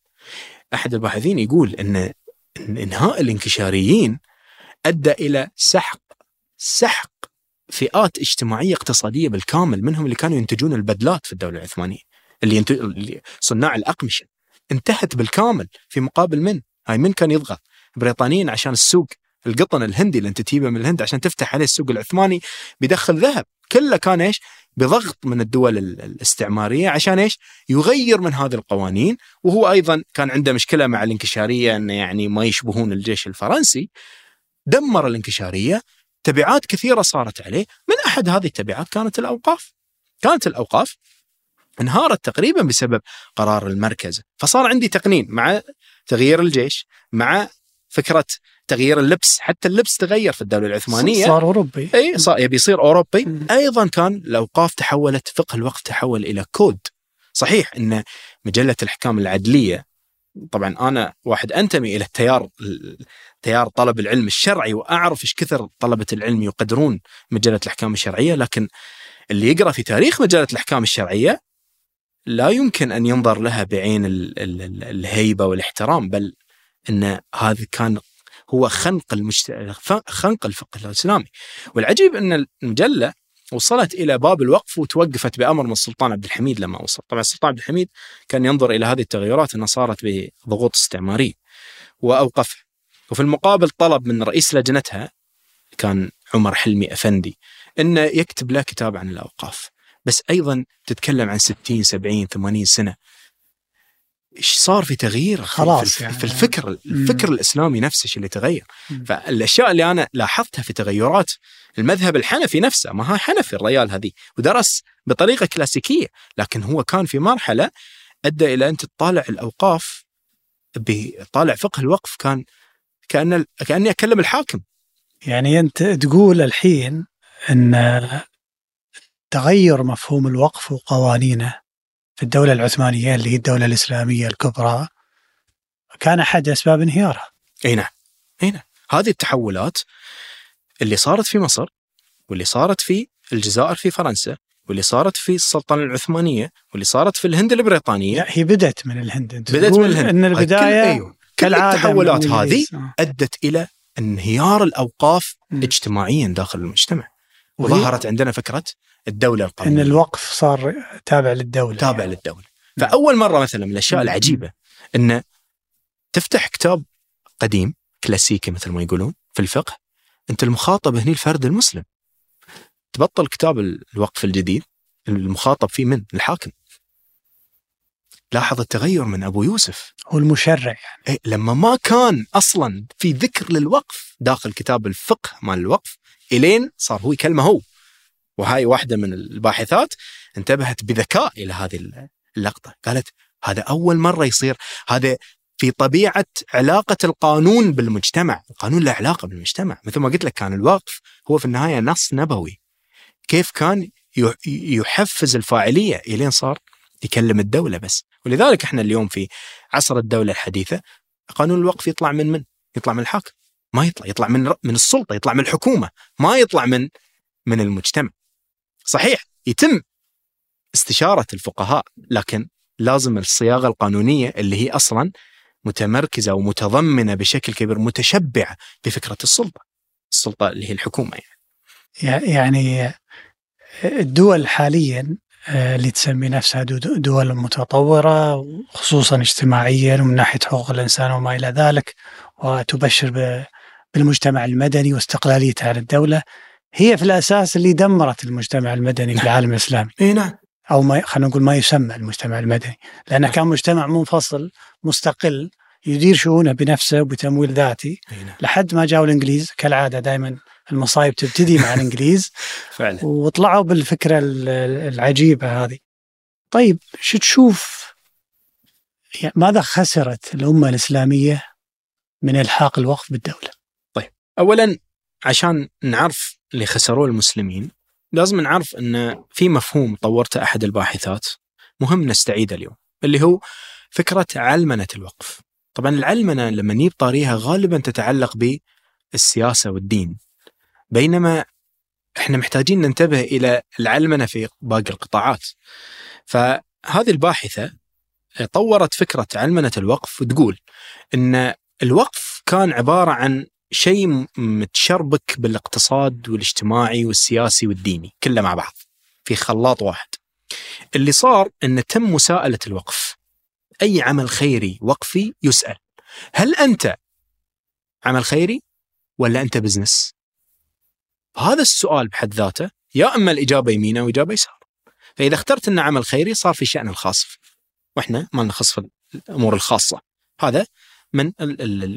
أحد الباحثين يقول إن إنهاء الانكشاريين أدى إلى سحق سحق فئات اجتماعية اقتصادية بالكامل منهم اللي كانوا ينتجون البدلات في الدولة العثمانية اللي, ينتج... اللي صناع الأقمشة انتهت بالكامل في مقابل من؟ هاي من كان يضغط؟ بريطانيين عشان السوق القطن الهندي اللي أنت تجيبه من الهند عشان تفتح عليه السوق العثماني بيدخل ذهب كله كان إيش؟ بضغط من الدول الاستعمارية عشان إيش؟ يغير من هذه القوانين. وهو أيضا كان عنده مشكلة مع الانكشارية انه يعني ما يشبهون الجيش الفرنسي. دمر الانكشارية. تبعات كثيرة صارت عليه. من أحد هذه التبعات كانت الأوقاف. كانت الأوقاف انهارت تقريبا بسبب قرار المركز. فصار عندي تقنين مع تغيير الجيش مع فكرة تغيير اللبس حتى اللبس تغير في الدولة العثمانية. صار أوروبي. إي صار يبي يصير أوروبي. أيضا كان الأوقاف تحولت فقه الوقف تحول إلى كود. صحيح إن مجلة الأحكام العدلية طبعا أنا واحد أنتمي إلى التيار تيار طلب العلم الشرعي وأعرف إيش كثر طلبة العلم يقدرون مجلة الأحكام الشرعية. لكن اللي يقرأ في تاريخ مجلة الأحكام الشرعية لا يمكن أن ينظر لها بعين ال- ال- ال- الهيبة والاحترام بل إن هذا كان هو خنق المجت... خنق الفقه الإسلامي والعجيب إن المجلة وصلت إلى باب الوقف وتوقفت بأمر من السلطان عبد الحميد لما وصل، طبعا السلطان عبد الحميد كان ينظر إلى هذه التغيرات إنها صارت بضغوط استعماريه وأوقفها. وفي المقابل طلب من رئيس لجنتها كان عمر حلمي أفندي انه يكتب له كتاب عن الأوقاف، بس أيضا تتكلم عن 60 70 80 سنة. إيش صار في تغيير في- خلاص في, يعني. في الفكر الفكر الإسلامي نفسه إيش اللي تغير مم. فالأشياء اللي أنا لاحظتها في تغيرات المذهب الحنفي نفسه ما هو حنفي الريال هذه ودرس بطريقة كلاسيكية لكن هو كان في مرحلة أدى إلى انت تطالع الأوقاف بطالع فقه الوقف كان كأن كأني أكلم الحاكم يعني أنت تقول الحين أن تغير مفهوم الوقف وقوانينه في الدولة العثمانية اللي هي الدولة الإسلامية الكبرى كان أحد أسباب انهيارها أي نعم أي نعم هذه التحولات اللي صارت في مصر واللي صارت في الجزائر في فرنسا واللي صارت في السلطنة العثمانية واللي صارت في الهند البريطانية لا هي بدأت من الهند بدأت من الهند أن البداية كل, أيوه. كل التحولات هذه. آه. أدت إلى انهيار الأوقاف. اجتماعيا داخل المجتمع وظهرت عندنا فكرة الدولة القانونيه الوقف صار تابع للدولة. تابع يعني. للدولة. فأول مرة مثلا من الأشياء. العجيبة ان تفتح كتاب قديم كلاسيكي مثل ما يقولون في الفقه أنت المخاطب هني الفرد المسلم. تبطل كتاب الوقف الجديد المخاطب فيه من؟ الحاكم. لاحظ التغير من أبو يوسف. هو المشرع. يعني. إيه لما ما كان أصلا في ذكر للوقف داخل كتاب الفقه مال الوقف إلين صار هو كلمه هو. وهاي واحدة من الباحثات انتبهت بذكاء إلى هذه اللقطة. قالت هذا أول مرة يصير. هذا في طبيعة علاقة القانون بالمجتمع، القانون له علاقة بالمجتمع، مثل ما قلت لك كان الوقف هو في النهاية نص نبوي. كيف كان يح- يحفز الفاعلية إلين صار يكلم الدولة بس، ولذلك إحنا اليوم في عصر الدولة الحديثة قانون الوقف يطلع من من؟ يطلع من الحاكم، ما يطلع، يطلع من من السلطة، يطلع من الحكومة، ما يطلع من من المجتمع. صحيح يتم استشارة الفقهاء، لكن لازم الصياغة القانونية اللي هي أصلا متمركزة ومتضمنة بشكل كبير متشبعة بفكرة السلطة. السلطة اللي هي الحكومة يعني. يعني الدول حاليا آه، اللي تسمي نفسها دو- دول متطورة خصوصا اجتماعيا ومن ناحية حقوق الإنسان وما إلى ذلك وتبشر بالمجتمع المدني واستقلاليته عن الدولة هي في الأساس اللي دمرت المجتمع المدني في العالم الإسلامي إي نعم. أو ما خلينا نقول ما يسمى المجتمع المدني لأنه كان مجتمع منفصل مستقل يدير شؤونه بنفسه بتمويل ذاتي نعم. لحد ما جاءوا الإنجليز كالعادة دائما المصايب تبتدي مع الإنجليز فعلا. وطلعوا بالفكرة ال- العجيبة هذه. طيب شو تشوف يعني ماذا خسرت الأمة الإسلامية من إلحاق الوقف بالدولة؟ اولا عشان نعرف اللي خسروه المسلمين لازم نعرف إن في مفهوم طورته أحد الباحثات مهم نستعيده اليوم اللي هو فكرة علمنة الوقف. طبعا العلمنة لما نجيب طاريها غالبا تتعلق بالسياسة والدين. بينما إحنا محتاجين ننتبه إلى العلمنة في باقي القطاعات. فهذه الباحثة طورت فكرة علمنة الوقف وتقول إن الوقف كان عبارة عن شيء متشربك بالاقتصاد والاجتماعي والسياسي والديني كله مع بعض في خلاط واحد. اللي صار إن تم مساءلة الوقف. أي عمل خيري وقفي يسأل. هل أنت عمل خيري ولا أنت بزنس؟ هذا السؤال بحد ذاته يا أما الإجابة يمين أو اجابه يسار. فإذا اخترت انه عمل خيري صار في شأن الخاص وإحنا ما نخص في الأمور الخاصة. هذا من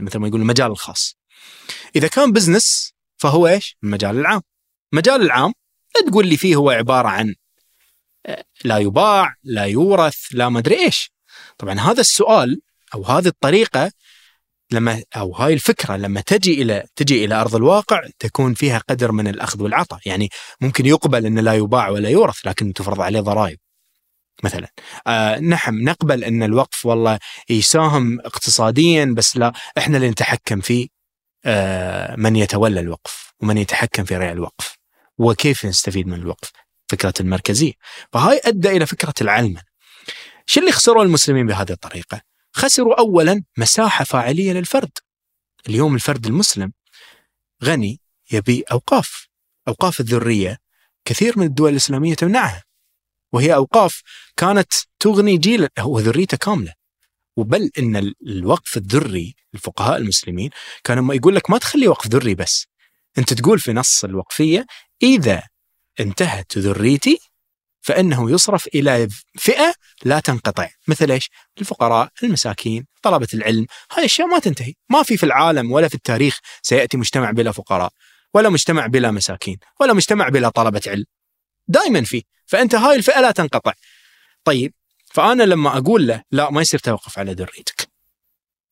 مثل ما يقول المجال الخاص. إذا كان بزنس فهو إيش؟ المجال العام. المجال العام لا تقول لي فيه هو عبارة عن لا يباع لا يورث لا ما أدري إيش طبعا هذا السؤال أو هذه الطريقة لما أو هاي الفكرة لما تجي إلى تجي إلى أرض الواقع تكون فيها قدر من الأخذ والعطاء، يعني ممكن يقبل إن لا يباع ولا يورث لكن تفرض عليه ضرائب. مثلا آه نعم نقبل إن الوقف والله يساهم اقتصاديا بس لا إحنا اللي نتحكم في آه من يتولى الوقف ومن يتحكم في ريع الوقف وكيف نستفيد من الوقف فكرة المركزية. فهاي أدى إلى فكرة العلمنه شو اللي خسروا المسلمين بهذه الطريقة؟ خسروا اولا مساحة فاعلية للفرد. اليوم الفرد المسلم غني يبي أوقاف. أوقاف الذرية كثير من الدول الإسلامية تمنعها. وهي أوقاف كانت تغني جيل وذريته كاملة. وبل إن الوقف الذري الفقهاء المسلمين كانوا يقول لك ما تخلي وقف ذري بس أنت تقول في نص الوقفية إذا انتهت ذريتي فإنه يصرف إلى فئة لا تنقطع مثل إيش؟ الفقراء، المساكين، طلبة العلم، هاي أشياء ما تنتهي، ما في في العالم ولا في التاريخ سيأتي مجتمع بلا فقراء، ولا مجتمع بلا مساكين، ولا مجتمع بلا طلبة علم. دائما في، فأنت هاي الفئة لا تنقطع. طيب فأنا لما أقول له لا ما يصير توقف على ذريتك.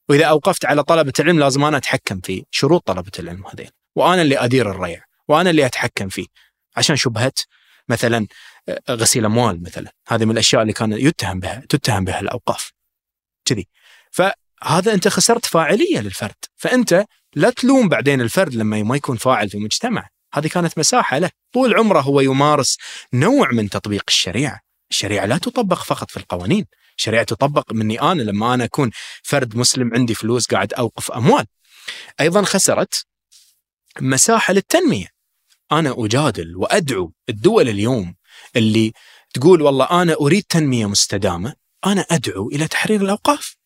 وإذا أوقفت على طلبة العلم لازم أنا أتحكم في شروط طلبة العلم هذين، وأنا اللي أدير الريع، وأنا اللي أتحكم فيه. عشان شبهة مثلا غسيل أموال مثلا. هذه من الأشياء اللي كان يتهم بها تتهم بها الأوقاف. كذي. فهذا أنت خسرت فاعلية للفرد. فأنت لا تلوم بعدين الفرد لما ما يكون فاعل في مجتمع هذه كانت مساحة له. طول عمره هو يمارس نوع من تطبيق الشريعة. الشريعة لا تطبق فقط في القوانين. الشريعة تطبق مني أنا لما أنا أكون فرد مسلم عندي فلوس قاعد أوقف أموال. أيضا خسرت مساحة للتنمية. أنا أجادل وأدعو الدول اليوم اللي تقول والله أنا أريد تنمية مستدامة أنا أدعو إلى تحرير الأوقاف.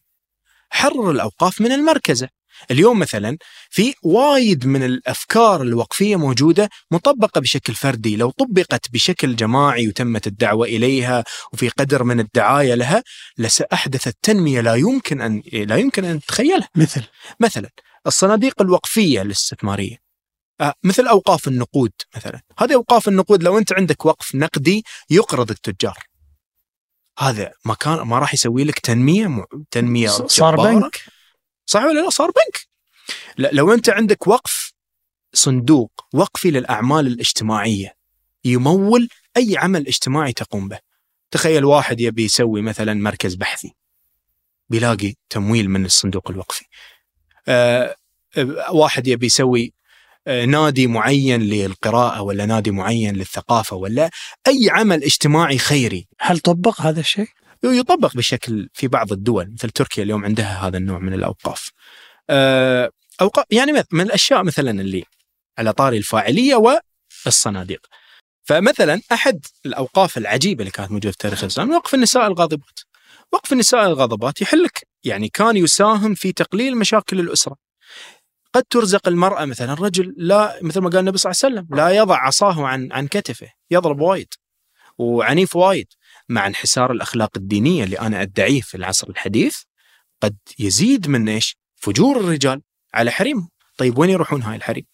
حرر الأوقاف من المركزة. اليوم مثلا في وايد من الأفكار الوقفية موجودة مطبقة بشكل فردي، لو طبقت بشكل جماعي وتمت الدعوة إليها وفي قدر من الدعاية لها لساحدثت تنميه لا يمكن أن لا يمكن أن تتخيلها. مثل مثلا الصناديق الوقفية الاستثماريه آه، مثل أوقاف النقود مثلا هذه أوقاف النقود لو أنت عندك وقف نقدي يقرض التجار هذا ما كان ما راح يسوي لك تنمية. تنمية صار. بنك صح ولا لا؟ صار بنك. لا لو أنت عندك وقف صندوق وقفي للأعمال الاجتماعية يمول أي عمل اجتماعي تقوم به. تخيل واحد يبي يسوي مثلا مركز بحثي بيلاقي تمويل من الصندوق الوقفي. آه واحد يبي يسوي آه، نادي معين للقراءة ولا نادي معين للثقافة ولا أي عمل اجتماعي خيري. هل طبق هذا الشيء؟ يطبق بشكل في بعض الدول مثل تركيا اليوم عندها هذا النوع من الأوقاف. آه، أوقاف يعني من الأشياء مثلا اللي على طاري الفاعلية والصناديق. فمثلا أحد الأوقاف العجيبة اللي كانت موجودة في تاريخ الإسلام وقف النساء الغاضبات. وقف النساء الغاضبات يحلك يعني كان يساهم في تقليل مشاكل الأسرة. قد ترزق المرأة مثلا الرجل لا مثل ما قال النبي صلى الله عليه وسلم لا يضع عصاه عن عن كتفه يضرب وايد وعنيف وايد. مع انحسار الأخلاق الدينية اللي أنا أدعيه في العصر الحديث قد يزيد من إيش؟ فجور الرجال على حريمهم طيب وين يروحون هاي الحريم؟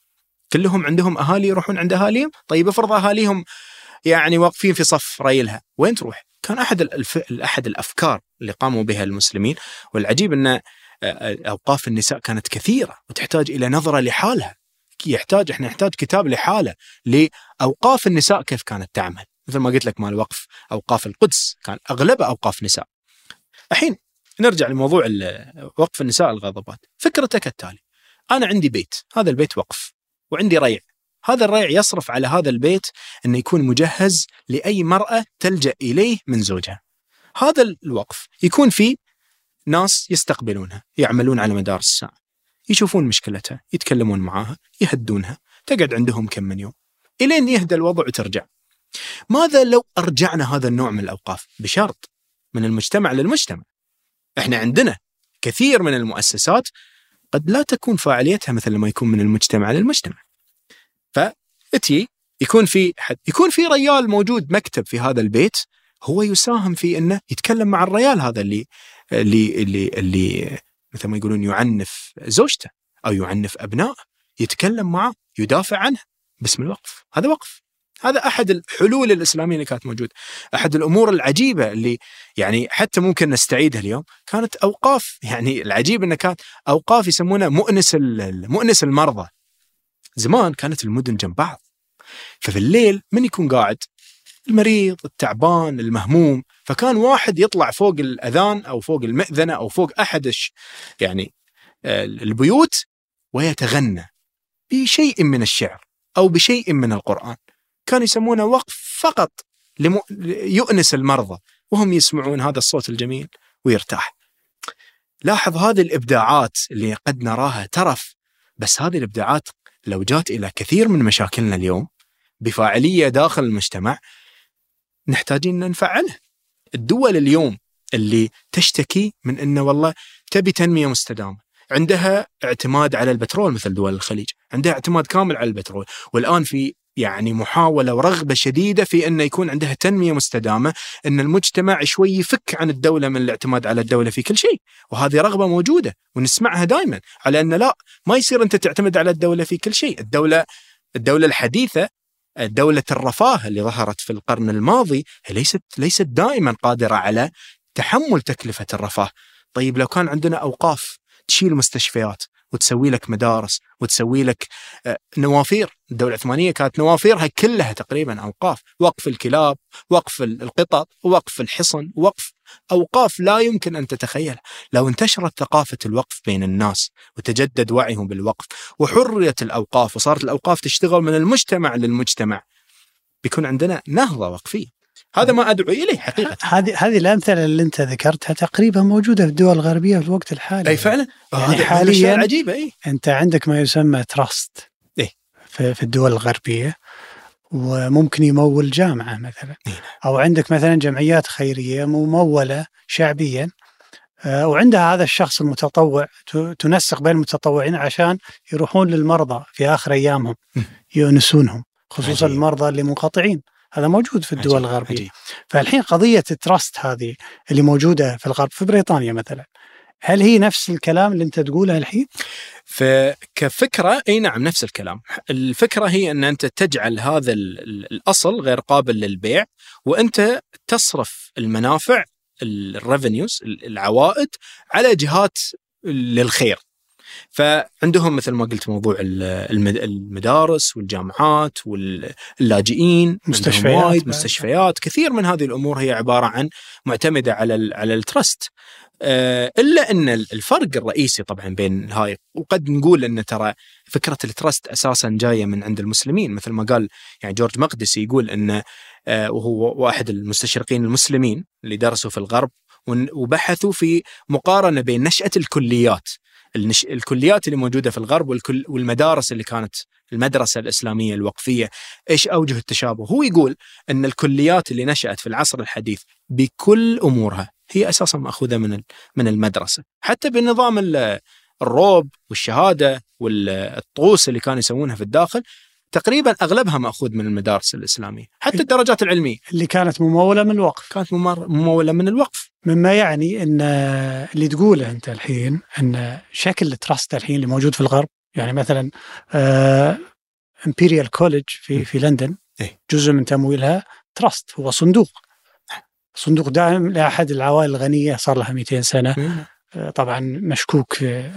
كلهم عندهم أهالي يروحون عند أهاليهم؟ طيب افرض أهاليهم يعني واقفين في صف ريلها وين تروح؟ كان أحد الف... أحد الأفكار اللي قاموا بها المسلمين والعجيب أن أوقاف النساء كانت كثيرة وتحتاج إلى نظرة لحالها. يحتاج إحنا نحتاج كتاب لحالة لأوقاف النساء كيف كانت تعمل. مثل ما قلت لك مال وقف أوقاف القدس كان اغلبها أوقاف نساء. الحين نرجع لموضوع وقف النساء الغضبات. فكرته كالتالي أنا عندي بيت هذا البيت وقف وعندي ريع. هذا الريع يصرف على هذا البيت إنه يكون مجهز لأي مرأة تلجأ إليه من زوجها. هذا الوقف يكون فيه ناس يستقبلونها يعملون على مدار الساعة يشوفون مشكلتها يتكلمون معاها يهدونها تقعد عندهم كم من يوم. إلين يهدى الوضع وترجع. ماذا لو أرجعنا هذا النوع من الأوقاف بشرط من المجتمع للمجتمع؟ إحنا عندنا كثير من المؤسسات قد لا تكون فاعليتها مثل ما يكون من المجتمع للمجتمع. فأتي يكون في حد يكون في ريال موجود مكتب في هذا البيت هو يساهم في إنه يتكلم مع الريال هذا اللي اللي اللي اللي مثل ما يقولون يعنف زوجته أو يعنف أبنائه يتكلم معه يدافع عنه باسم الوقف. هذا وقف. هذا أحد الحلول الإسلامية اللي كانت موجودة. أحد الأمور العجيبة اللي يعني حتى ممكن نستعيدها اليوم كانت أوقاف يعني العجيب انها كانت أوقاف يسمونها مؤنس مؤنس المرضى. زمان كانت المدن جنب بعض. ففي الليل من يكون قاعد؟ المريض التعبان المهموم. فكان واحد يطلع فوق الأذان أو فوق المئذنه أو فوق أحد يعني البيوت ويتغنى بشيء من الشعر أو بشيء من القرآن. كانوا يسمونه وقف فقط لم... يؤنس المرضى وهم يسمعون هذا الصوت الجميل ويرتاح لاحظ هذه الإبداعات اللي قد نراها ترف بس هذه الإبداعات لو جات إلى كثير من مشاكلنا اليوم بفاعلية داخل المجتمع نحتاجين نفعلها. الدول اليوم اللي تشتكي من انه والله تبي تنمية مستدامة، عندها اعتماد على البترول مثل دول الخليج، عندها اعتماد كامل على البترول، والآن في يعني محاولة ورغبة شديدة في انه يكون عندها تنمية مستدامة، أن المجتمع شوي يفك عن الدولة من الاعتماد على الدولة في كل شيء، وهذه رغبة موجودة ونسمعها دائما على أن لا ما يصير أنت تعتمد على الدولة في كل شيء، الدولة الدولة الحديثة دولة الرفاه اللي ظهرت في القرن الماضي ليست ليست دائما قادرة على تحمل تكلفة الرفاه. طيب لو كان عندنا أوقاف تشيل مستشفيات وتسوي لك مدارس وتسوي لك نوافير. الدولة العثمانية كانت نوافيرها كلها تقريبا أوقاف. وقف الكلاب وقف القطط وقف الحصن وقف أوقاف لا يمكن أن تتخيلها لو انتشرت ثقافة الوقف بين الناس وتجدد وعيهم بالوقف وحريت الأوقاف وصارت الأوقاف تشتغل من المجتمع للمجتمع بيكون عندنا نهضة وقفية. هذا ما أدعو إليه حقيقة. هذه هذه الأمثلة اللي أنت ذكرتها تقريبا موجودة في الدول الغربية في الوقت الحالي. أي فعلا؟ يعني حاليا عجيبة إي. أنت عندك ما يسمى تراست إيه؟ في, الدول الغربية وممكن يمول جامعة مثلا. إيه؟ أو عندك مثلا جمعيات خيرية ممولة شعبيا وعندها هذا الشخص المتطوع تنسق بين المتطوعين عشان يروحون للمرضى في آخر أيامهم يونسونهم خصوصا. المرضى اللي منقطعين. هذا موجود في الدول عجيب. الغربية عجيب. فالحين قضية ال trust هذه اللي موجودة في الغرب في بريطانيا مثلا هل هي نفس الكلام اللي أنت تقوله الحين؟ فكفكره إي نعم نفس الكلام، الفكرة هي أن أنت تجعل هذا الأصل غير قابل للبيع وأنت تصرف المنافع ال revenues العوائد على جهات للخير. فعندهم مثل ما قلت موضوع المدارس والجامعات واللاجئين مستشفيات وايد مستشفيات. كثير من هذه الأمور هي عبارة عن معتمدة على على الترست إلا أن الفرق الرئيسي طبعا بين هاي وقد نقول أن ترى فكرة الترست أساسا جاية من عند المسلمين. مثل ما قال يعني جورج مقدسي يقول انه وهو واحد المستشرقين المسلمين اللي درسوا في الغرب وبحثوا في مقارنة بين نشأة الكليات. النش... الكليات اللي موجودة في الغرب والكل... والمدارس اللي كانت المدرسة الإسلامية الوقفية إيش أوجه التشابه؟ هو يقول إن الكليات اللي نشأت في العصر الحديث بكل أمورها هي أساسا مأخوذة من من المدرسة، حتى بنظام الروب والشهادة والطقوس اللي كانوا يسوونها في الداخل تقريبا أغلبها مأخوذ من المدارس الإسلامية، حتى الدرجات العلمية. اللي كانت ممولة من الوقف. كانت ممولة من الوقف. مما يعني إن اللي تقوله أنت الحين إن شكل ال trust الحين اللي موجود في الغرب يعني مثلا Imperial College في في لندن إيه؟ جزء من تمويلها trust هو صندوق. صندوق دائم لأحد العوائل الغنية صار لها 200 سنة. طبعا مشكوك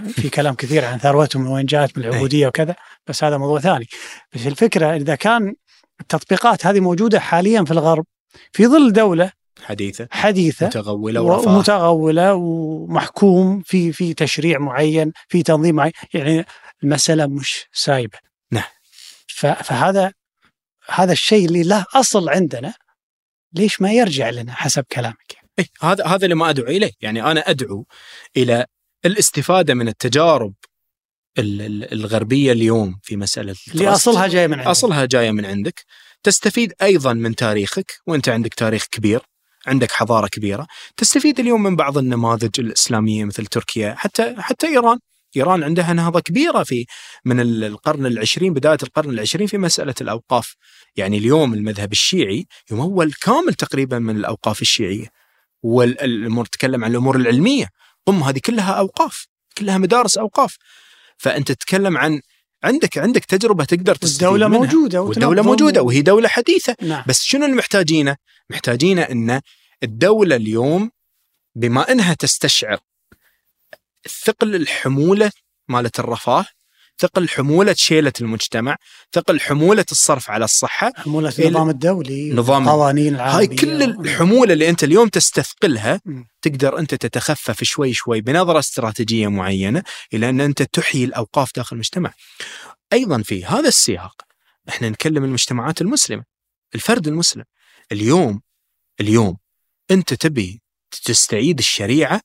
في كلام كثير عن ثروتهم وين جاءت من العبوديه وكذا. بس هذا موضوع ثاني. بس الفكرة إذا كان التطبيقات هذه موجودة حاليا في الغرب في ظل دولة حديثة حديثة متغولة ورفاه متغولة ومحكوم في في تشريع معين في تنظيم معين يعني المسألة مش سايبة. نعم. فهذا هذا الشيء اللي له أصل عندنا ليش ما يرجع لنا حسب كلامك؟ إيه هذا هذا اللي ما أدعو إليه، يعني أنا أدعو إلى الاستفادة من التجارب الغربية اليوم في مسألة اللي أصلها جاية من عندك. أصلها جاية من عندك، تستفيد أيضا من تاريخك وأنت عندك تاريخ كبير، عندك حضارة كبيرة، تستفيد اليوم من بعض النماذج الإسلامية مثل تركيا، حتى حتى إيران، إيران عندها نهضة كبيرة في من القرن العشرين بداية القرن العشرين في مسألة الأوقاف، يعني اليوم المذهب الشيعي يمول كامل تقريبا من الأوقاف الشيعية. والأمور تتكلم عن الأمور العلمية. قم هذه كلها أوقاف كلها مدارس أوقاف. فأنت تتكلم عن عندك عندك تجربة تقدر تستفيد والدولة منها. موجودة والدولة موجودة و- وهي دولة حديثة نعم بس شنو اللي محتاجينه؟ محتاجينه أن الدولة اليوم بما أنها تستشعر ثقل الحمولة مالت الرفاه، ثقل حمولة شيلة المجتمع، ثقل حمولة الصرف على الصحة، حمولة إلى- النظام الدولي نظام- القوانين العالمية هاي كل الحمولة اللي انت اليوم تستثقلها. تقدر انت تتخفف شوي شوي بنظرة استراتيجية معينة إلى أن انت تحيي الأوقاف داخل المجتمع. أيضا في هذا السياق إحنا نكلم المجتمعات المسلمة، الفرد المسلم. اليوم اليوم انت تبي تستعيد الشريعة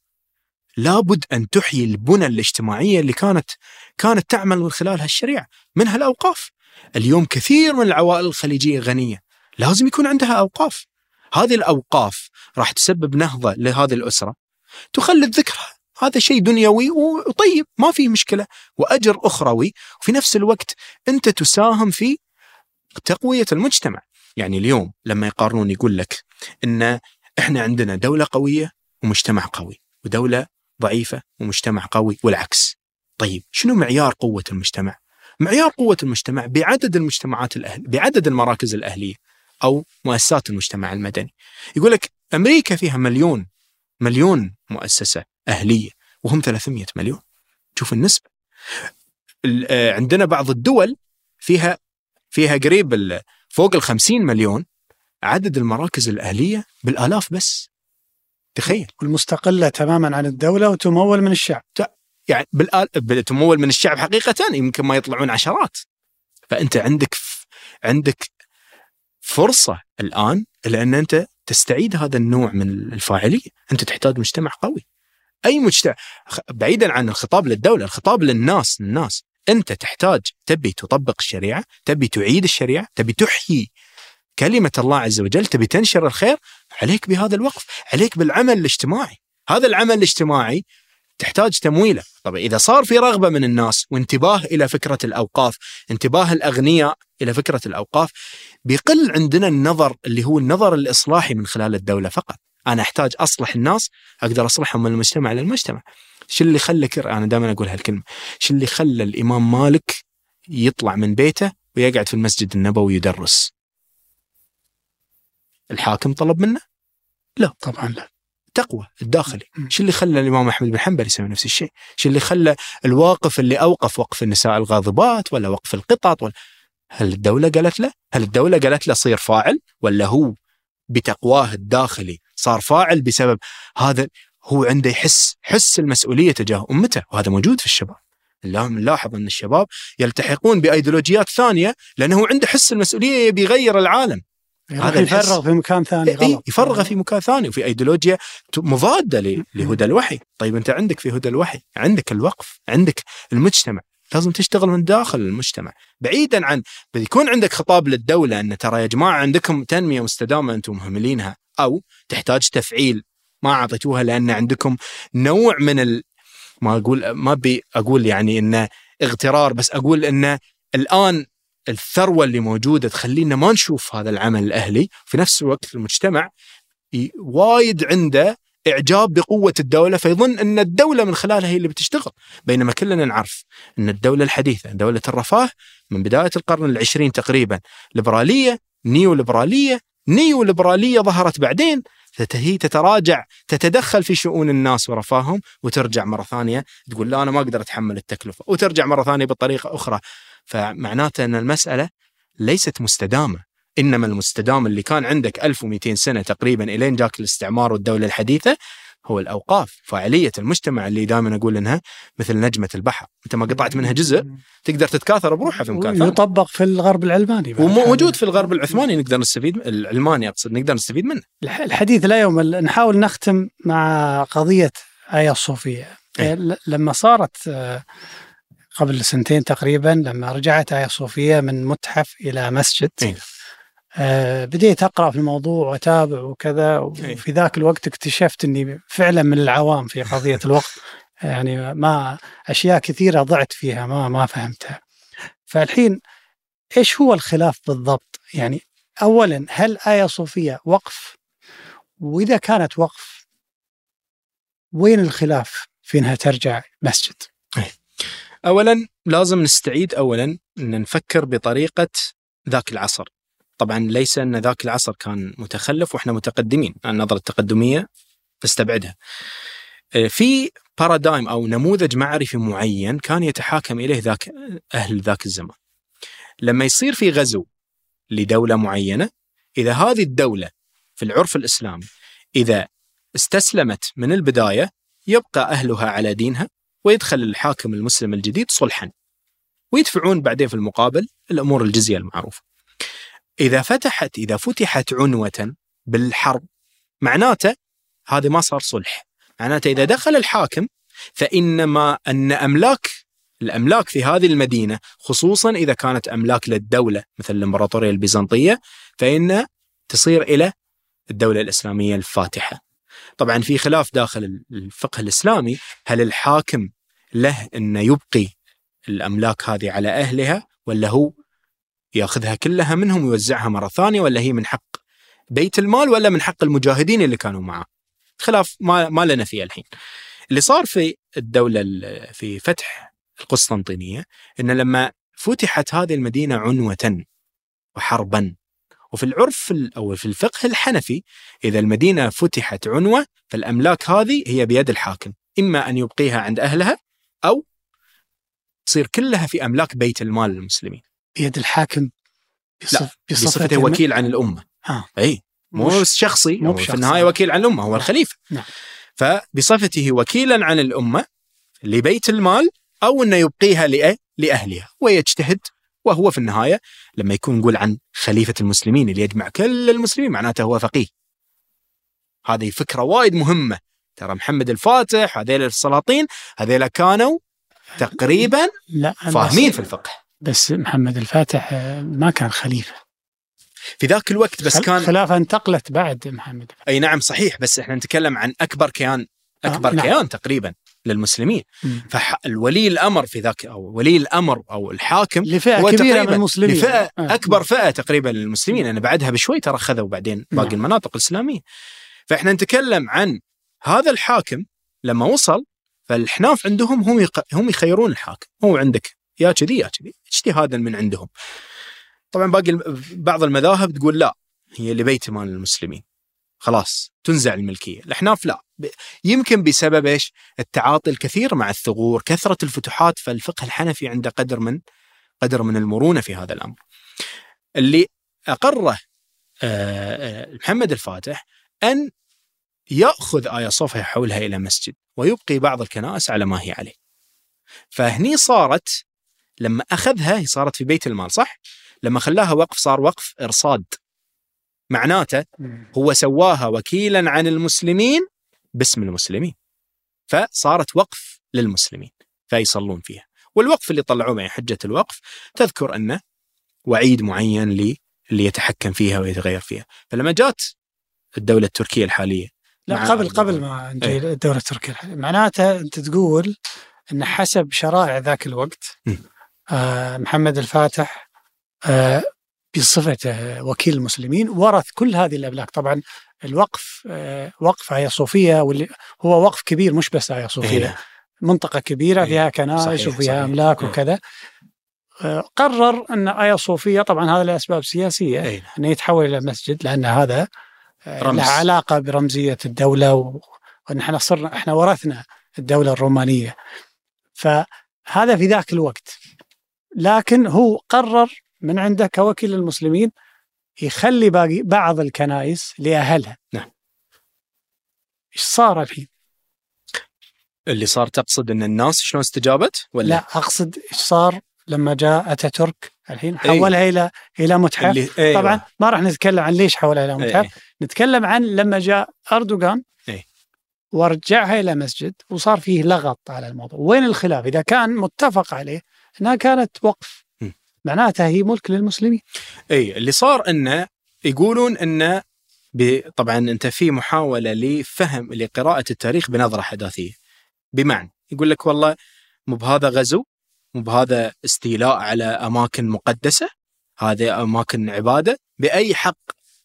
لابد أن تحيي البنى الاجتماعية اللي كانت كانت تعمل من خلالها الشريعه، منها الاوقاف. اليوم كثير من العوائل الخليجية غنية، لازم يكون عندها أوقاف. هذه الأوقاف راح تسبب نهضة لهذه الأسرة. تخلد ذكرها هذا شيء دنيوي وطيب ما فيه مشكلة. وأجر أخروي. وفي نفس الوقت أنت تساهم في تقوية المجتمع. يعني اليوم لما يقارنون يقول لك إن إحنا عندنا دولة قوية ومجتمع قوي. ودولة ضعيفة ومجتمع قوي والعكس. طيب شنو معيار قوة المجتمع؟ معيار قوة المجتمع بعدد المجتمعات الاهل بعدد المراكز الأهلية أو مؤسسات المجتمع المدني. يقول لك أمريكا فيها مليون مليون مؤسسة أهلية وهم 300 مليون. شوف النسبة. ال- آه، عندنا بعض الدول فيها فيها قريب فوق ال 50 مليون. عدد المراكز الأهلية بالآلاف بس. تخيل. والمستقلة تماما عن الدولة وتمول من الشعب. يعني بالآل... تمول من الشعب حقيقة يمكن ما يطلعون عشرات. فأنت عندك. عندك فرصة الآن لأن أنت تستعيد هذا النوع من الفاعلية. أنت تحتاج مجتمع قوي. أي مجتمع؟ بعيدا عن الخطاب للدولة الخطاب للناس الناس. أنت تحتاج تبي تطبق الشريعة تبي تعيد الشريعة تبي تحيي كلمة الله عز وجل تبي تنشر الخير عليك بهذا الوقف عليك بالعمل الاجتماعي. هذا العمل الاجتماعي تحتاج تمويله. طب إذا صار في رغبة من الناس وانتباه إلى فكرة الأوقاف انتباه الأغنياء إلى فكرة الأوقاف بيقل عندنا النظر اللي هو النظر الإصلاحي من خلال الدولة فقط. أنا أحتاج أصلح الناس أقدر أصلحهم من المجتمع للمجتمع شو اللي خلى. أنا دائما أقول هالكلمة. شو اللي خلى الإمام مالك يطلع من بيته ويقعد في المسجد النبوي يدرس الحاكم طلب منه؟ طبعا لا. تقوى الداخلي. شو اللي خلى الإمام أحمد بن حنبل يسوي نفس الشيء؟ شو اللي خلى الواقف اللي أوقف وقف النساء الغاضبات ولا وقف القطط ولا؟ هل الدولة قالت له هل الدولة قالت له صير فاعل؟ ولا هو بتقواه الداخلي صار فاعل بسبب هذا؟ هو عنده يحس حس المسؤولية تجاه أمته وهذا موجود في الشباب. اللهم نلاحظ أن الشباب يلتحقون بأيديولوجيات ثانية لأنه عنده حس المسؤولية يبي يغير العالم. هذا الحس. يفرغ في مكان ثاني إيه غلط. يفرغه في مكان ثاني وفي أيديولوجيا مضادة لهدى الوحي، طيب أنت عندك في هدى الوحي، عندك الوقف، عندك المجتمع، لازم تشتغل من داخل المجتمع، بعيدا عن بيكون عندك خطاب للدولة أن ترى يا جماعة عندكم تنمية مستدامة أنتم مهملينها أو تحتاج تفعيل. ما أعطيتوها لأن عندكم نوع من ال... ما أقول ما أبي أقول يعني إنه اغترار بس أقول إنه الآن الثروة اللي موجودة تخلينا ما نشوف هذا العمل الأهلي في نفس الوقت المجتمع وايد عنده إعجاب بقوة الدولة فيظن أن الدولة من خلالها هي اللي بتشتغل. بينما كلنا نعرف أن الدولة الحديثة دولة الرفاه من بداية القرن العشرين تقريبا ليبرالية نيو ليبراليه نيو ليبراليه ظهرت بعدين هي تتراجع تتدخل في شؤون الناس ورفاههم وترجع مرة ثانية تقول لا أنا ما أقدر أتحمل التكلفة وترجع مرة ثانية بطريقة أخرى. فمعناته أن المسألة ليست مستدامة إنما المستدام اللي كان عندك 1200 سنة تقريبا إلين جاك الاستعمار والدولة الحديثة هو الأوقاف فاعلية المجتمع اللي دائما أقول إنها مثل نجمة البحر أنت ما قطعت منها جزء تقدر تتكاثر بروحها في مكان يطبق في الغرب العلماني. وموجود في الغرب العثماني نقدر نستفيد العلماني أقصد نقدر نستفيد منه الح- الحديث لا يمل نحاول نختم مع قضية آية الصوفية إيه. لما صارت آه، قبل سنتين تقريبا لما رجعت آية صوفية من متحف إلى مسجد. إيه. آه، بديت أقرأ في الموضوع وأتابع وكذا إيه. وفي ذاك الوقت اكتشفت أني فعلا من العوام في قضية الوقت. يعني ما أشياء كثيرة ضعت فيها ما ما فهمتها. فالحين إيش هو الخلاف بالضبط؟ يعني أولا هل آية صوفية وقف؟ وإذا كانت وقف وين الخلاف في أنها ترجع مسجد؟ اولا لازم نستعيد اولا أن نفكر بطريقة ذاك العصر. طبعا ليس أن ذاك العصر كان متخلف وإحنا متقدمين، النظرة التقدمية تستبعدها. آه، في بارادايم أو نموذج معرفي معين كان يتحاكم إليه ذاك أهل ذاك الزمان. لما يصير في غزو لدولة معينة، إذا هذه الدولة في العرف الإسلامي إذا استسلمت من البداية يبقى أهلها على دينها ويدخل الحاكم المسلم الجديد صلحا ويدفعون بعدين في المقابل الأمور الجزية المعروفة. إذا فتحت إذا فتحت عنوة بالحرب معناته هذا ما صار صلح، معناته إذا دخل الحاكم فإنما أن أملاك الأملاك في هذه المدينة خصوصا إذا كانت أملاك للدولة مثل الإمبراطورية البيزنطية فإن تصير إلى الدولة الإسلامية الفاتحة. طبعا في خلاف داخل الفقه الإسلامي هل الحاكم له إنه يبقي الأملاك هذه على أهلها ولا هو يأخذها كلها منهم ويوزعها مرة ثانية ولا هي من حق بيت المال ولا من حق المجاهدين اللي كانوا معه. خلاف ما ما لنا فيه الحين. اللي صار في الدولة في فتح القسطنطينية ان لما فتحت هذه المدينة عنوه وحربا وفي العرف أو في الفقه الحنفي إذا المدينة فتحت عنوة فالأملاك هذه هي بيد الحاكم إما أن يبقيها عند أهلها أو تصير كلها في أملاك بيت المال للمسلمين. بيد الحاكم لا بصفته وكيل عن الأمة. آه. إي مو شخصي مو في. النهاية وكيل عن الأمة هو نعم. الخليفة. نعم. فبصفته وكيلا عن الأمة لبيت المال أو إنه يبقيها لأهلها ويجتهد وهو في النهاية لما يكون نقول عن خليفة المسلمين اللي يجمع كل المسلمين معناته هو فقيه. هذه فكرة وايد مهمة. ترى محمد الفاتح هذيل السلاطين هذيلا كانوا تقريبا لا فاهمين في الفقه. بس محمد الفاتح آه، ما كان خليفة. في ذاك الوقت بس كان خلافة انتقلت بعد محمد. أي نعم صحيح بس إحنا نتكلم عن أكبر كيان أكبر آه، نعم. كيان تقريبا. للمسلمين. مم. فالولي الأمر في ذاك أو ولي الأمر أو الحاكم لفئة كبيرة من المسلمين. لفئة آه. أكبر فئة تقريبا للمسلمين. لأن بعدها بشوي ترى خذوا بعدين باقي نعم. المناطق الإسلامية. فإحنا نتكلم عن هذا الحاكم لما وصل فالحناف عندهم هم يق... هم يخيرون الحاكم. هو عندك يا كذي يا كذي. اجتهادا من عندهم. طبعا باقي بعض المذاهب تقول لا هي لبيت مال المسلمين. خلاص تنزع الملكية. الاحناف لا. يمكن بسبب إيش التعاطي الكثير مع الثغور كثرة الفتوحات فالفقه الحنفي عنده قدر من قدر من المرونة في هذا الأمر اللي أقره آه، آه، محمد الفاتح أن يأخذ ايا صوفيا يحولها إلى مسجد ويبقي بعض الكنائس على ما هي عليه. فهني صارت لما أخذها هي صارت في بيت المال صح؟ لما خلاها وقف صار وقف إرصاد. معناته. هو سواها وكيلا عن المسلمين باسم المسلمين. فصارت وقف للمسلمين فيصلون فيها. والوقف اللي طلعوه معي حجة الوقف تذكر أنه وعيد معين لي اللي يتحكم فيها ويتغير فيها. فلما جات الدولة التركية الحالية لا قبل أردوغان. قبل ما نجي إيه. الدولة التركية الحالية. معناته أنت تقول أن حسب شرائع ذاك الوقت م. آه محمد الفاتح آه بصفته وكيل المسلمين ورث كل هذه الاملاك طبعا الوقف آه وقف ايا صوفيا واللي هو وقف كبير مش بس ايا صوفيا إيه. منطقة كبيرة إيه. فيها كنائس وفيها إيه. وكذا آه قرر أن ايا صوفيا طبعا هذا لاسباب سياسية إيه. انه يتحول إلى مسجد لأن هذا آه، رمز. له علاقة برمزية الدولة و- وأن إحنا صرنا إحنا ورثنا الدولة الرومانية فهذا في ذاك الوقت لكن هو قرر من عنده كوكيل المسلمين يخلي باقي بعض الكنائس لأهلها نعم. إيش صار الحين؟ اللي صار تقصد إن الناس شلون استجابت ولا لا أقصد إيش صار لما جاء اتاتورك الحين أي. حولها إلى إلى متحف اللي أيوة. طبعا ما راح نتكلم عن ليش حولها إلى متحف إيه. نتكلم عن لما جاء أردوغان إيه. ورجعها إلى مسجد وصار فيه لغط على الموضوع، وين الخلاف؟ إذا كان متفق عليه إنها كانت وقف. معناتها هي ملك للمسلمين. إي اللي صار إنه يقولون إنه طبعا أنت في محاولة لفهم لقراءة التاريخ بنظرة حداثية بمعنى يقول لك والله مو بهذا غزو مو بهذا استيلاء على أماكن مقدسة هذه أماكن عبادة بأي حق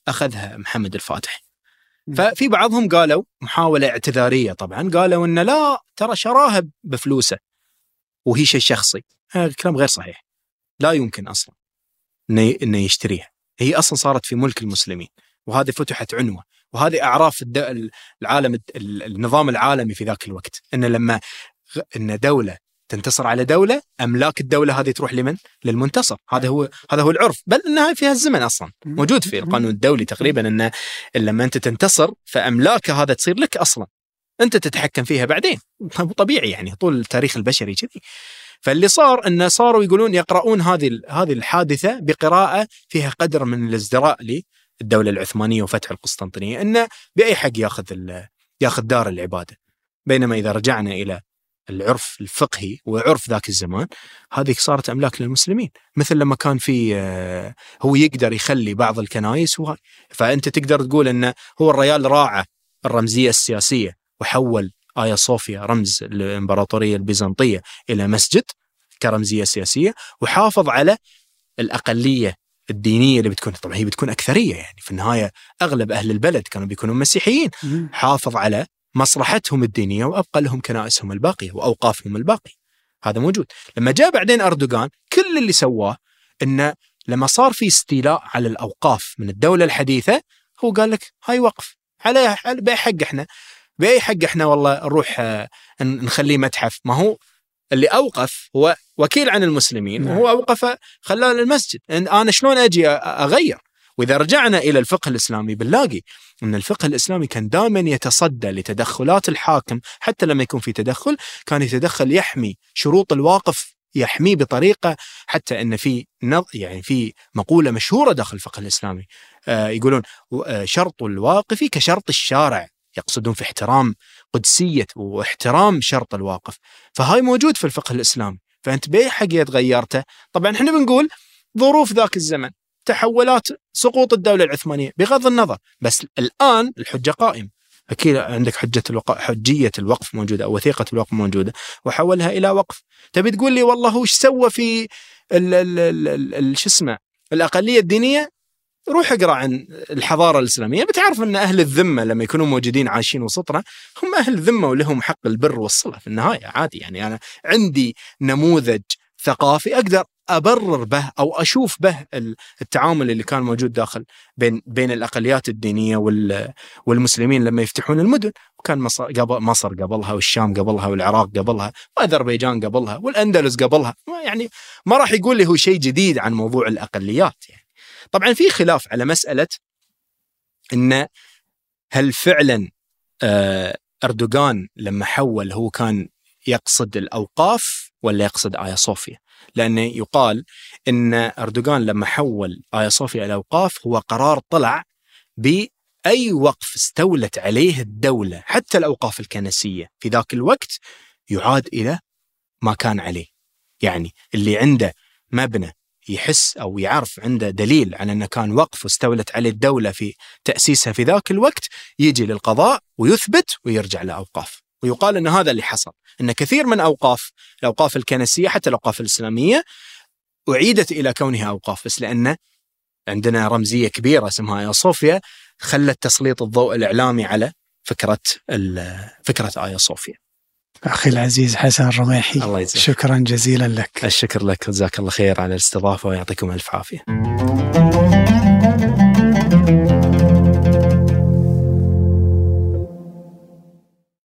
أخذها محمد الفاتح. ففي بعضهم قالوا محاولة اعتذارية طبعا قالوا إنه لا ترى شراها بفلوسه وهي شيء شخصي هذا الكلام غير صحيح لا يمكن أصلا إنه إنه يشتريها. هي أصلا صارت في ملك المسلمين وهذه فتحت عنوة وهذه أعراف العالم النظام العالمي في ذاك الوقت. إن لما إن دولة تنتصر على دولة أملاك الدولة هذه تروح لمن؟ للمنتصر. هذا هو هذا هو العرف. بل إنها في هالزمن أصلا موجود في القانون الدولي تقريبا إن لما أنت تنتصر فأملاك هذا تصير لك أصلا. أنت تتحكم فيها بعدين. طبيعي يعني طول التاريخ البشري كذي. فاللي صار انه صاروا يقولون يقرؤون هذه هذه الحادثة بقراءة فيها قدر من الازدراء للدولة العثمانية وفتح القسطنطينية انه بأي حق ياخذ ياخذ دار العبادة. بينما إذا رجعنا إلى العرف الفقهي وعرف ذاك الزمان هذه صارت أملاك للمسلمين. مثل لما كان في آه، هو يقدر يخلي بعض الكنائس فأنت تقدر تقول انه هو الريال راعى الرمزية السياسية وحول آيا صوفيا رمز الإمبراطورية البيزنطية إلى مسجد كرمزية سياسية وحافظ على الأقلية الدينية اللي بتكون طبعا هي بتكون أكثرية يعني في النهاية أغلب أهل البلد كانوا بيكونوا مسيحيين. حافظ على مصلحتهم الدينية وأبقى لهم كنائسهم الباقية وأوقافهم الباقية. هذا موجود. لما جاء بعدين أردوغان كل اللي سواه أنه لما صار في استيلاء على الأوقاف من الدولة الحديثة هو قال لك هاي وقف على بحق إحنا. بأي حق إحنا والله نروح آه، نخليه متحف؟ ما هو اللي أوقف هو وكيل عن المسلمين نعم. وهو أوقف خلاه للمسجد. أنا شلون أجي أغير؟ وإذا رجعنا إلى الفقه الإسلامي بنلاقي إن الفقه الإسلامي كان دائما يتصدى لتدخلات الحاكم حتى لما يكون في تدخل كان يتدخل يحمي شروط الواقف يحميه بطريقة حتى إن في يعني في مقولة مشهورة داخل الفقه الإسلامي آه يقولون آه، شرط الواقف كشرط الشارع. يقصدون في احترام قدسية واحترام شرط الواقف. فهاي موجود في الفقه الإسلامي. فأنت بأي حق تغيرته؟ طبعا إحنا بنقول ظروف ذاك الزمن تحولات سقوط الدولة العثمانية بغض النظر بس الآن الحجة قائمة. أكيد عندك حجة الوقف حجية الوقف موجودة أو وثيقة الوقف موجودة وحولها إلى وقف. تبي تقول لي والله إيش سوى في شو اسمه الأقلية الدينية؟ روح اقرأ عن الحضارة الإسلامية. بتعرف أن أهل الذمة لما يكونوا موجودين عايشين وسطنا هم أهل ذمة ولهم حق البر والصلة في النهاية عادي. يعني أنا عندي نموذج ثقافي أقدر أبرر به أو أشوف به التعامل اللي كان موجود داخل بين بين الأقليات الدينية والمسلمين لما يفتحون المدن. وكان مصر قبل مصر قبلها والشام قبلها والعراق قبلها وأذربيجان قبلها والأندلس قبلها. يعني ما راح يقول لي هو شيء جديد عن موضوع الأقليات. يعني طبعا في خلاف على مسألة إن هل فعلا آه، إردوغان لما حول هو كان يقصد الأوقاف ولا يقصد ايا صوفيا؟ لأنه يقال إن إردوغان لما حول ايا صوفيا إلى الأوقاف هو قرار طلع بأي وقف استولت عليه الدولة حتى الأوقاف الكنسية في ذاك الوقت يعاد إلى ما كان عليه. يعني اللي عنده مبنى يحس أو يعرف عنده دليل على أنه كان وقف واستولت عليه الدولة في تأسيسها في ذاك الوقت يجي للقضاء ويثبت ويرجع لأوقاف ويقال أن هذا اللي حصل أن كثير من أوقاف الأوقاف الكنسية حتى الأوقاف الإسلامية أعيدت إلى كونها أوقاف بس لأنه عندنا رمزية كبيرة اسمها ايا صوفيا خلت تسليط الضوء الإعلامي على فكرة فكرة ايا صوفيا. أخي العزيز حسن الرميحي الله يجزاك. شكرا جزيلا لك. الشكر لك جزاك الله خير على الاستضافة ويعطيكم ألف عافية.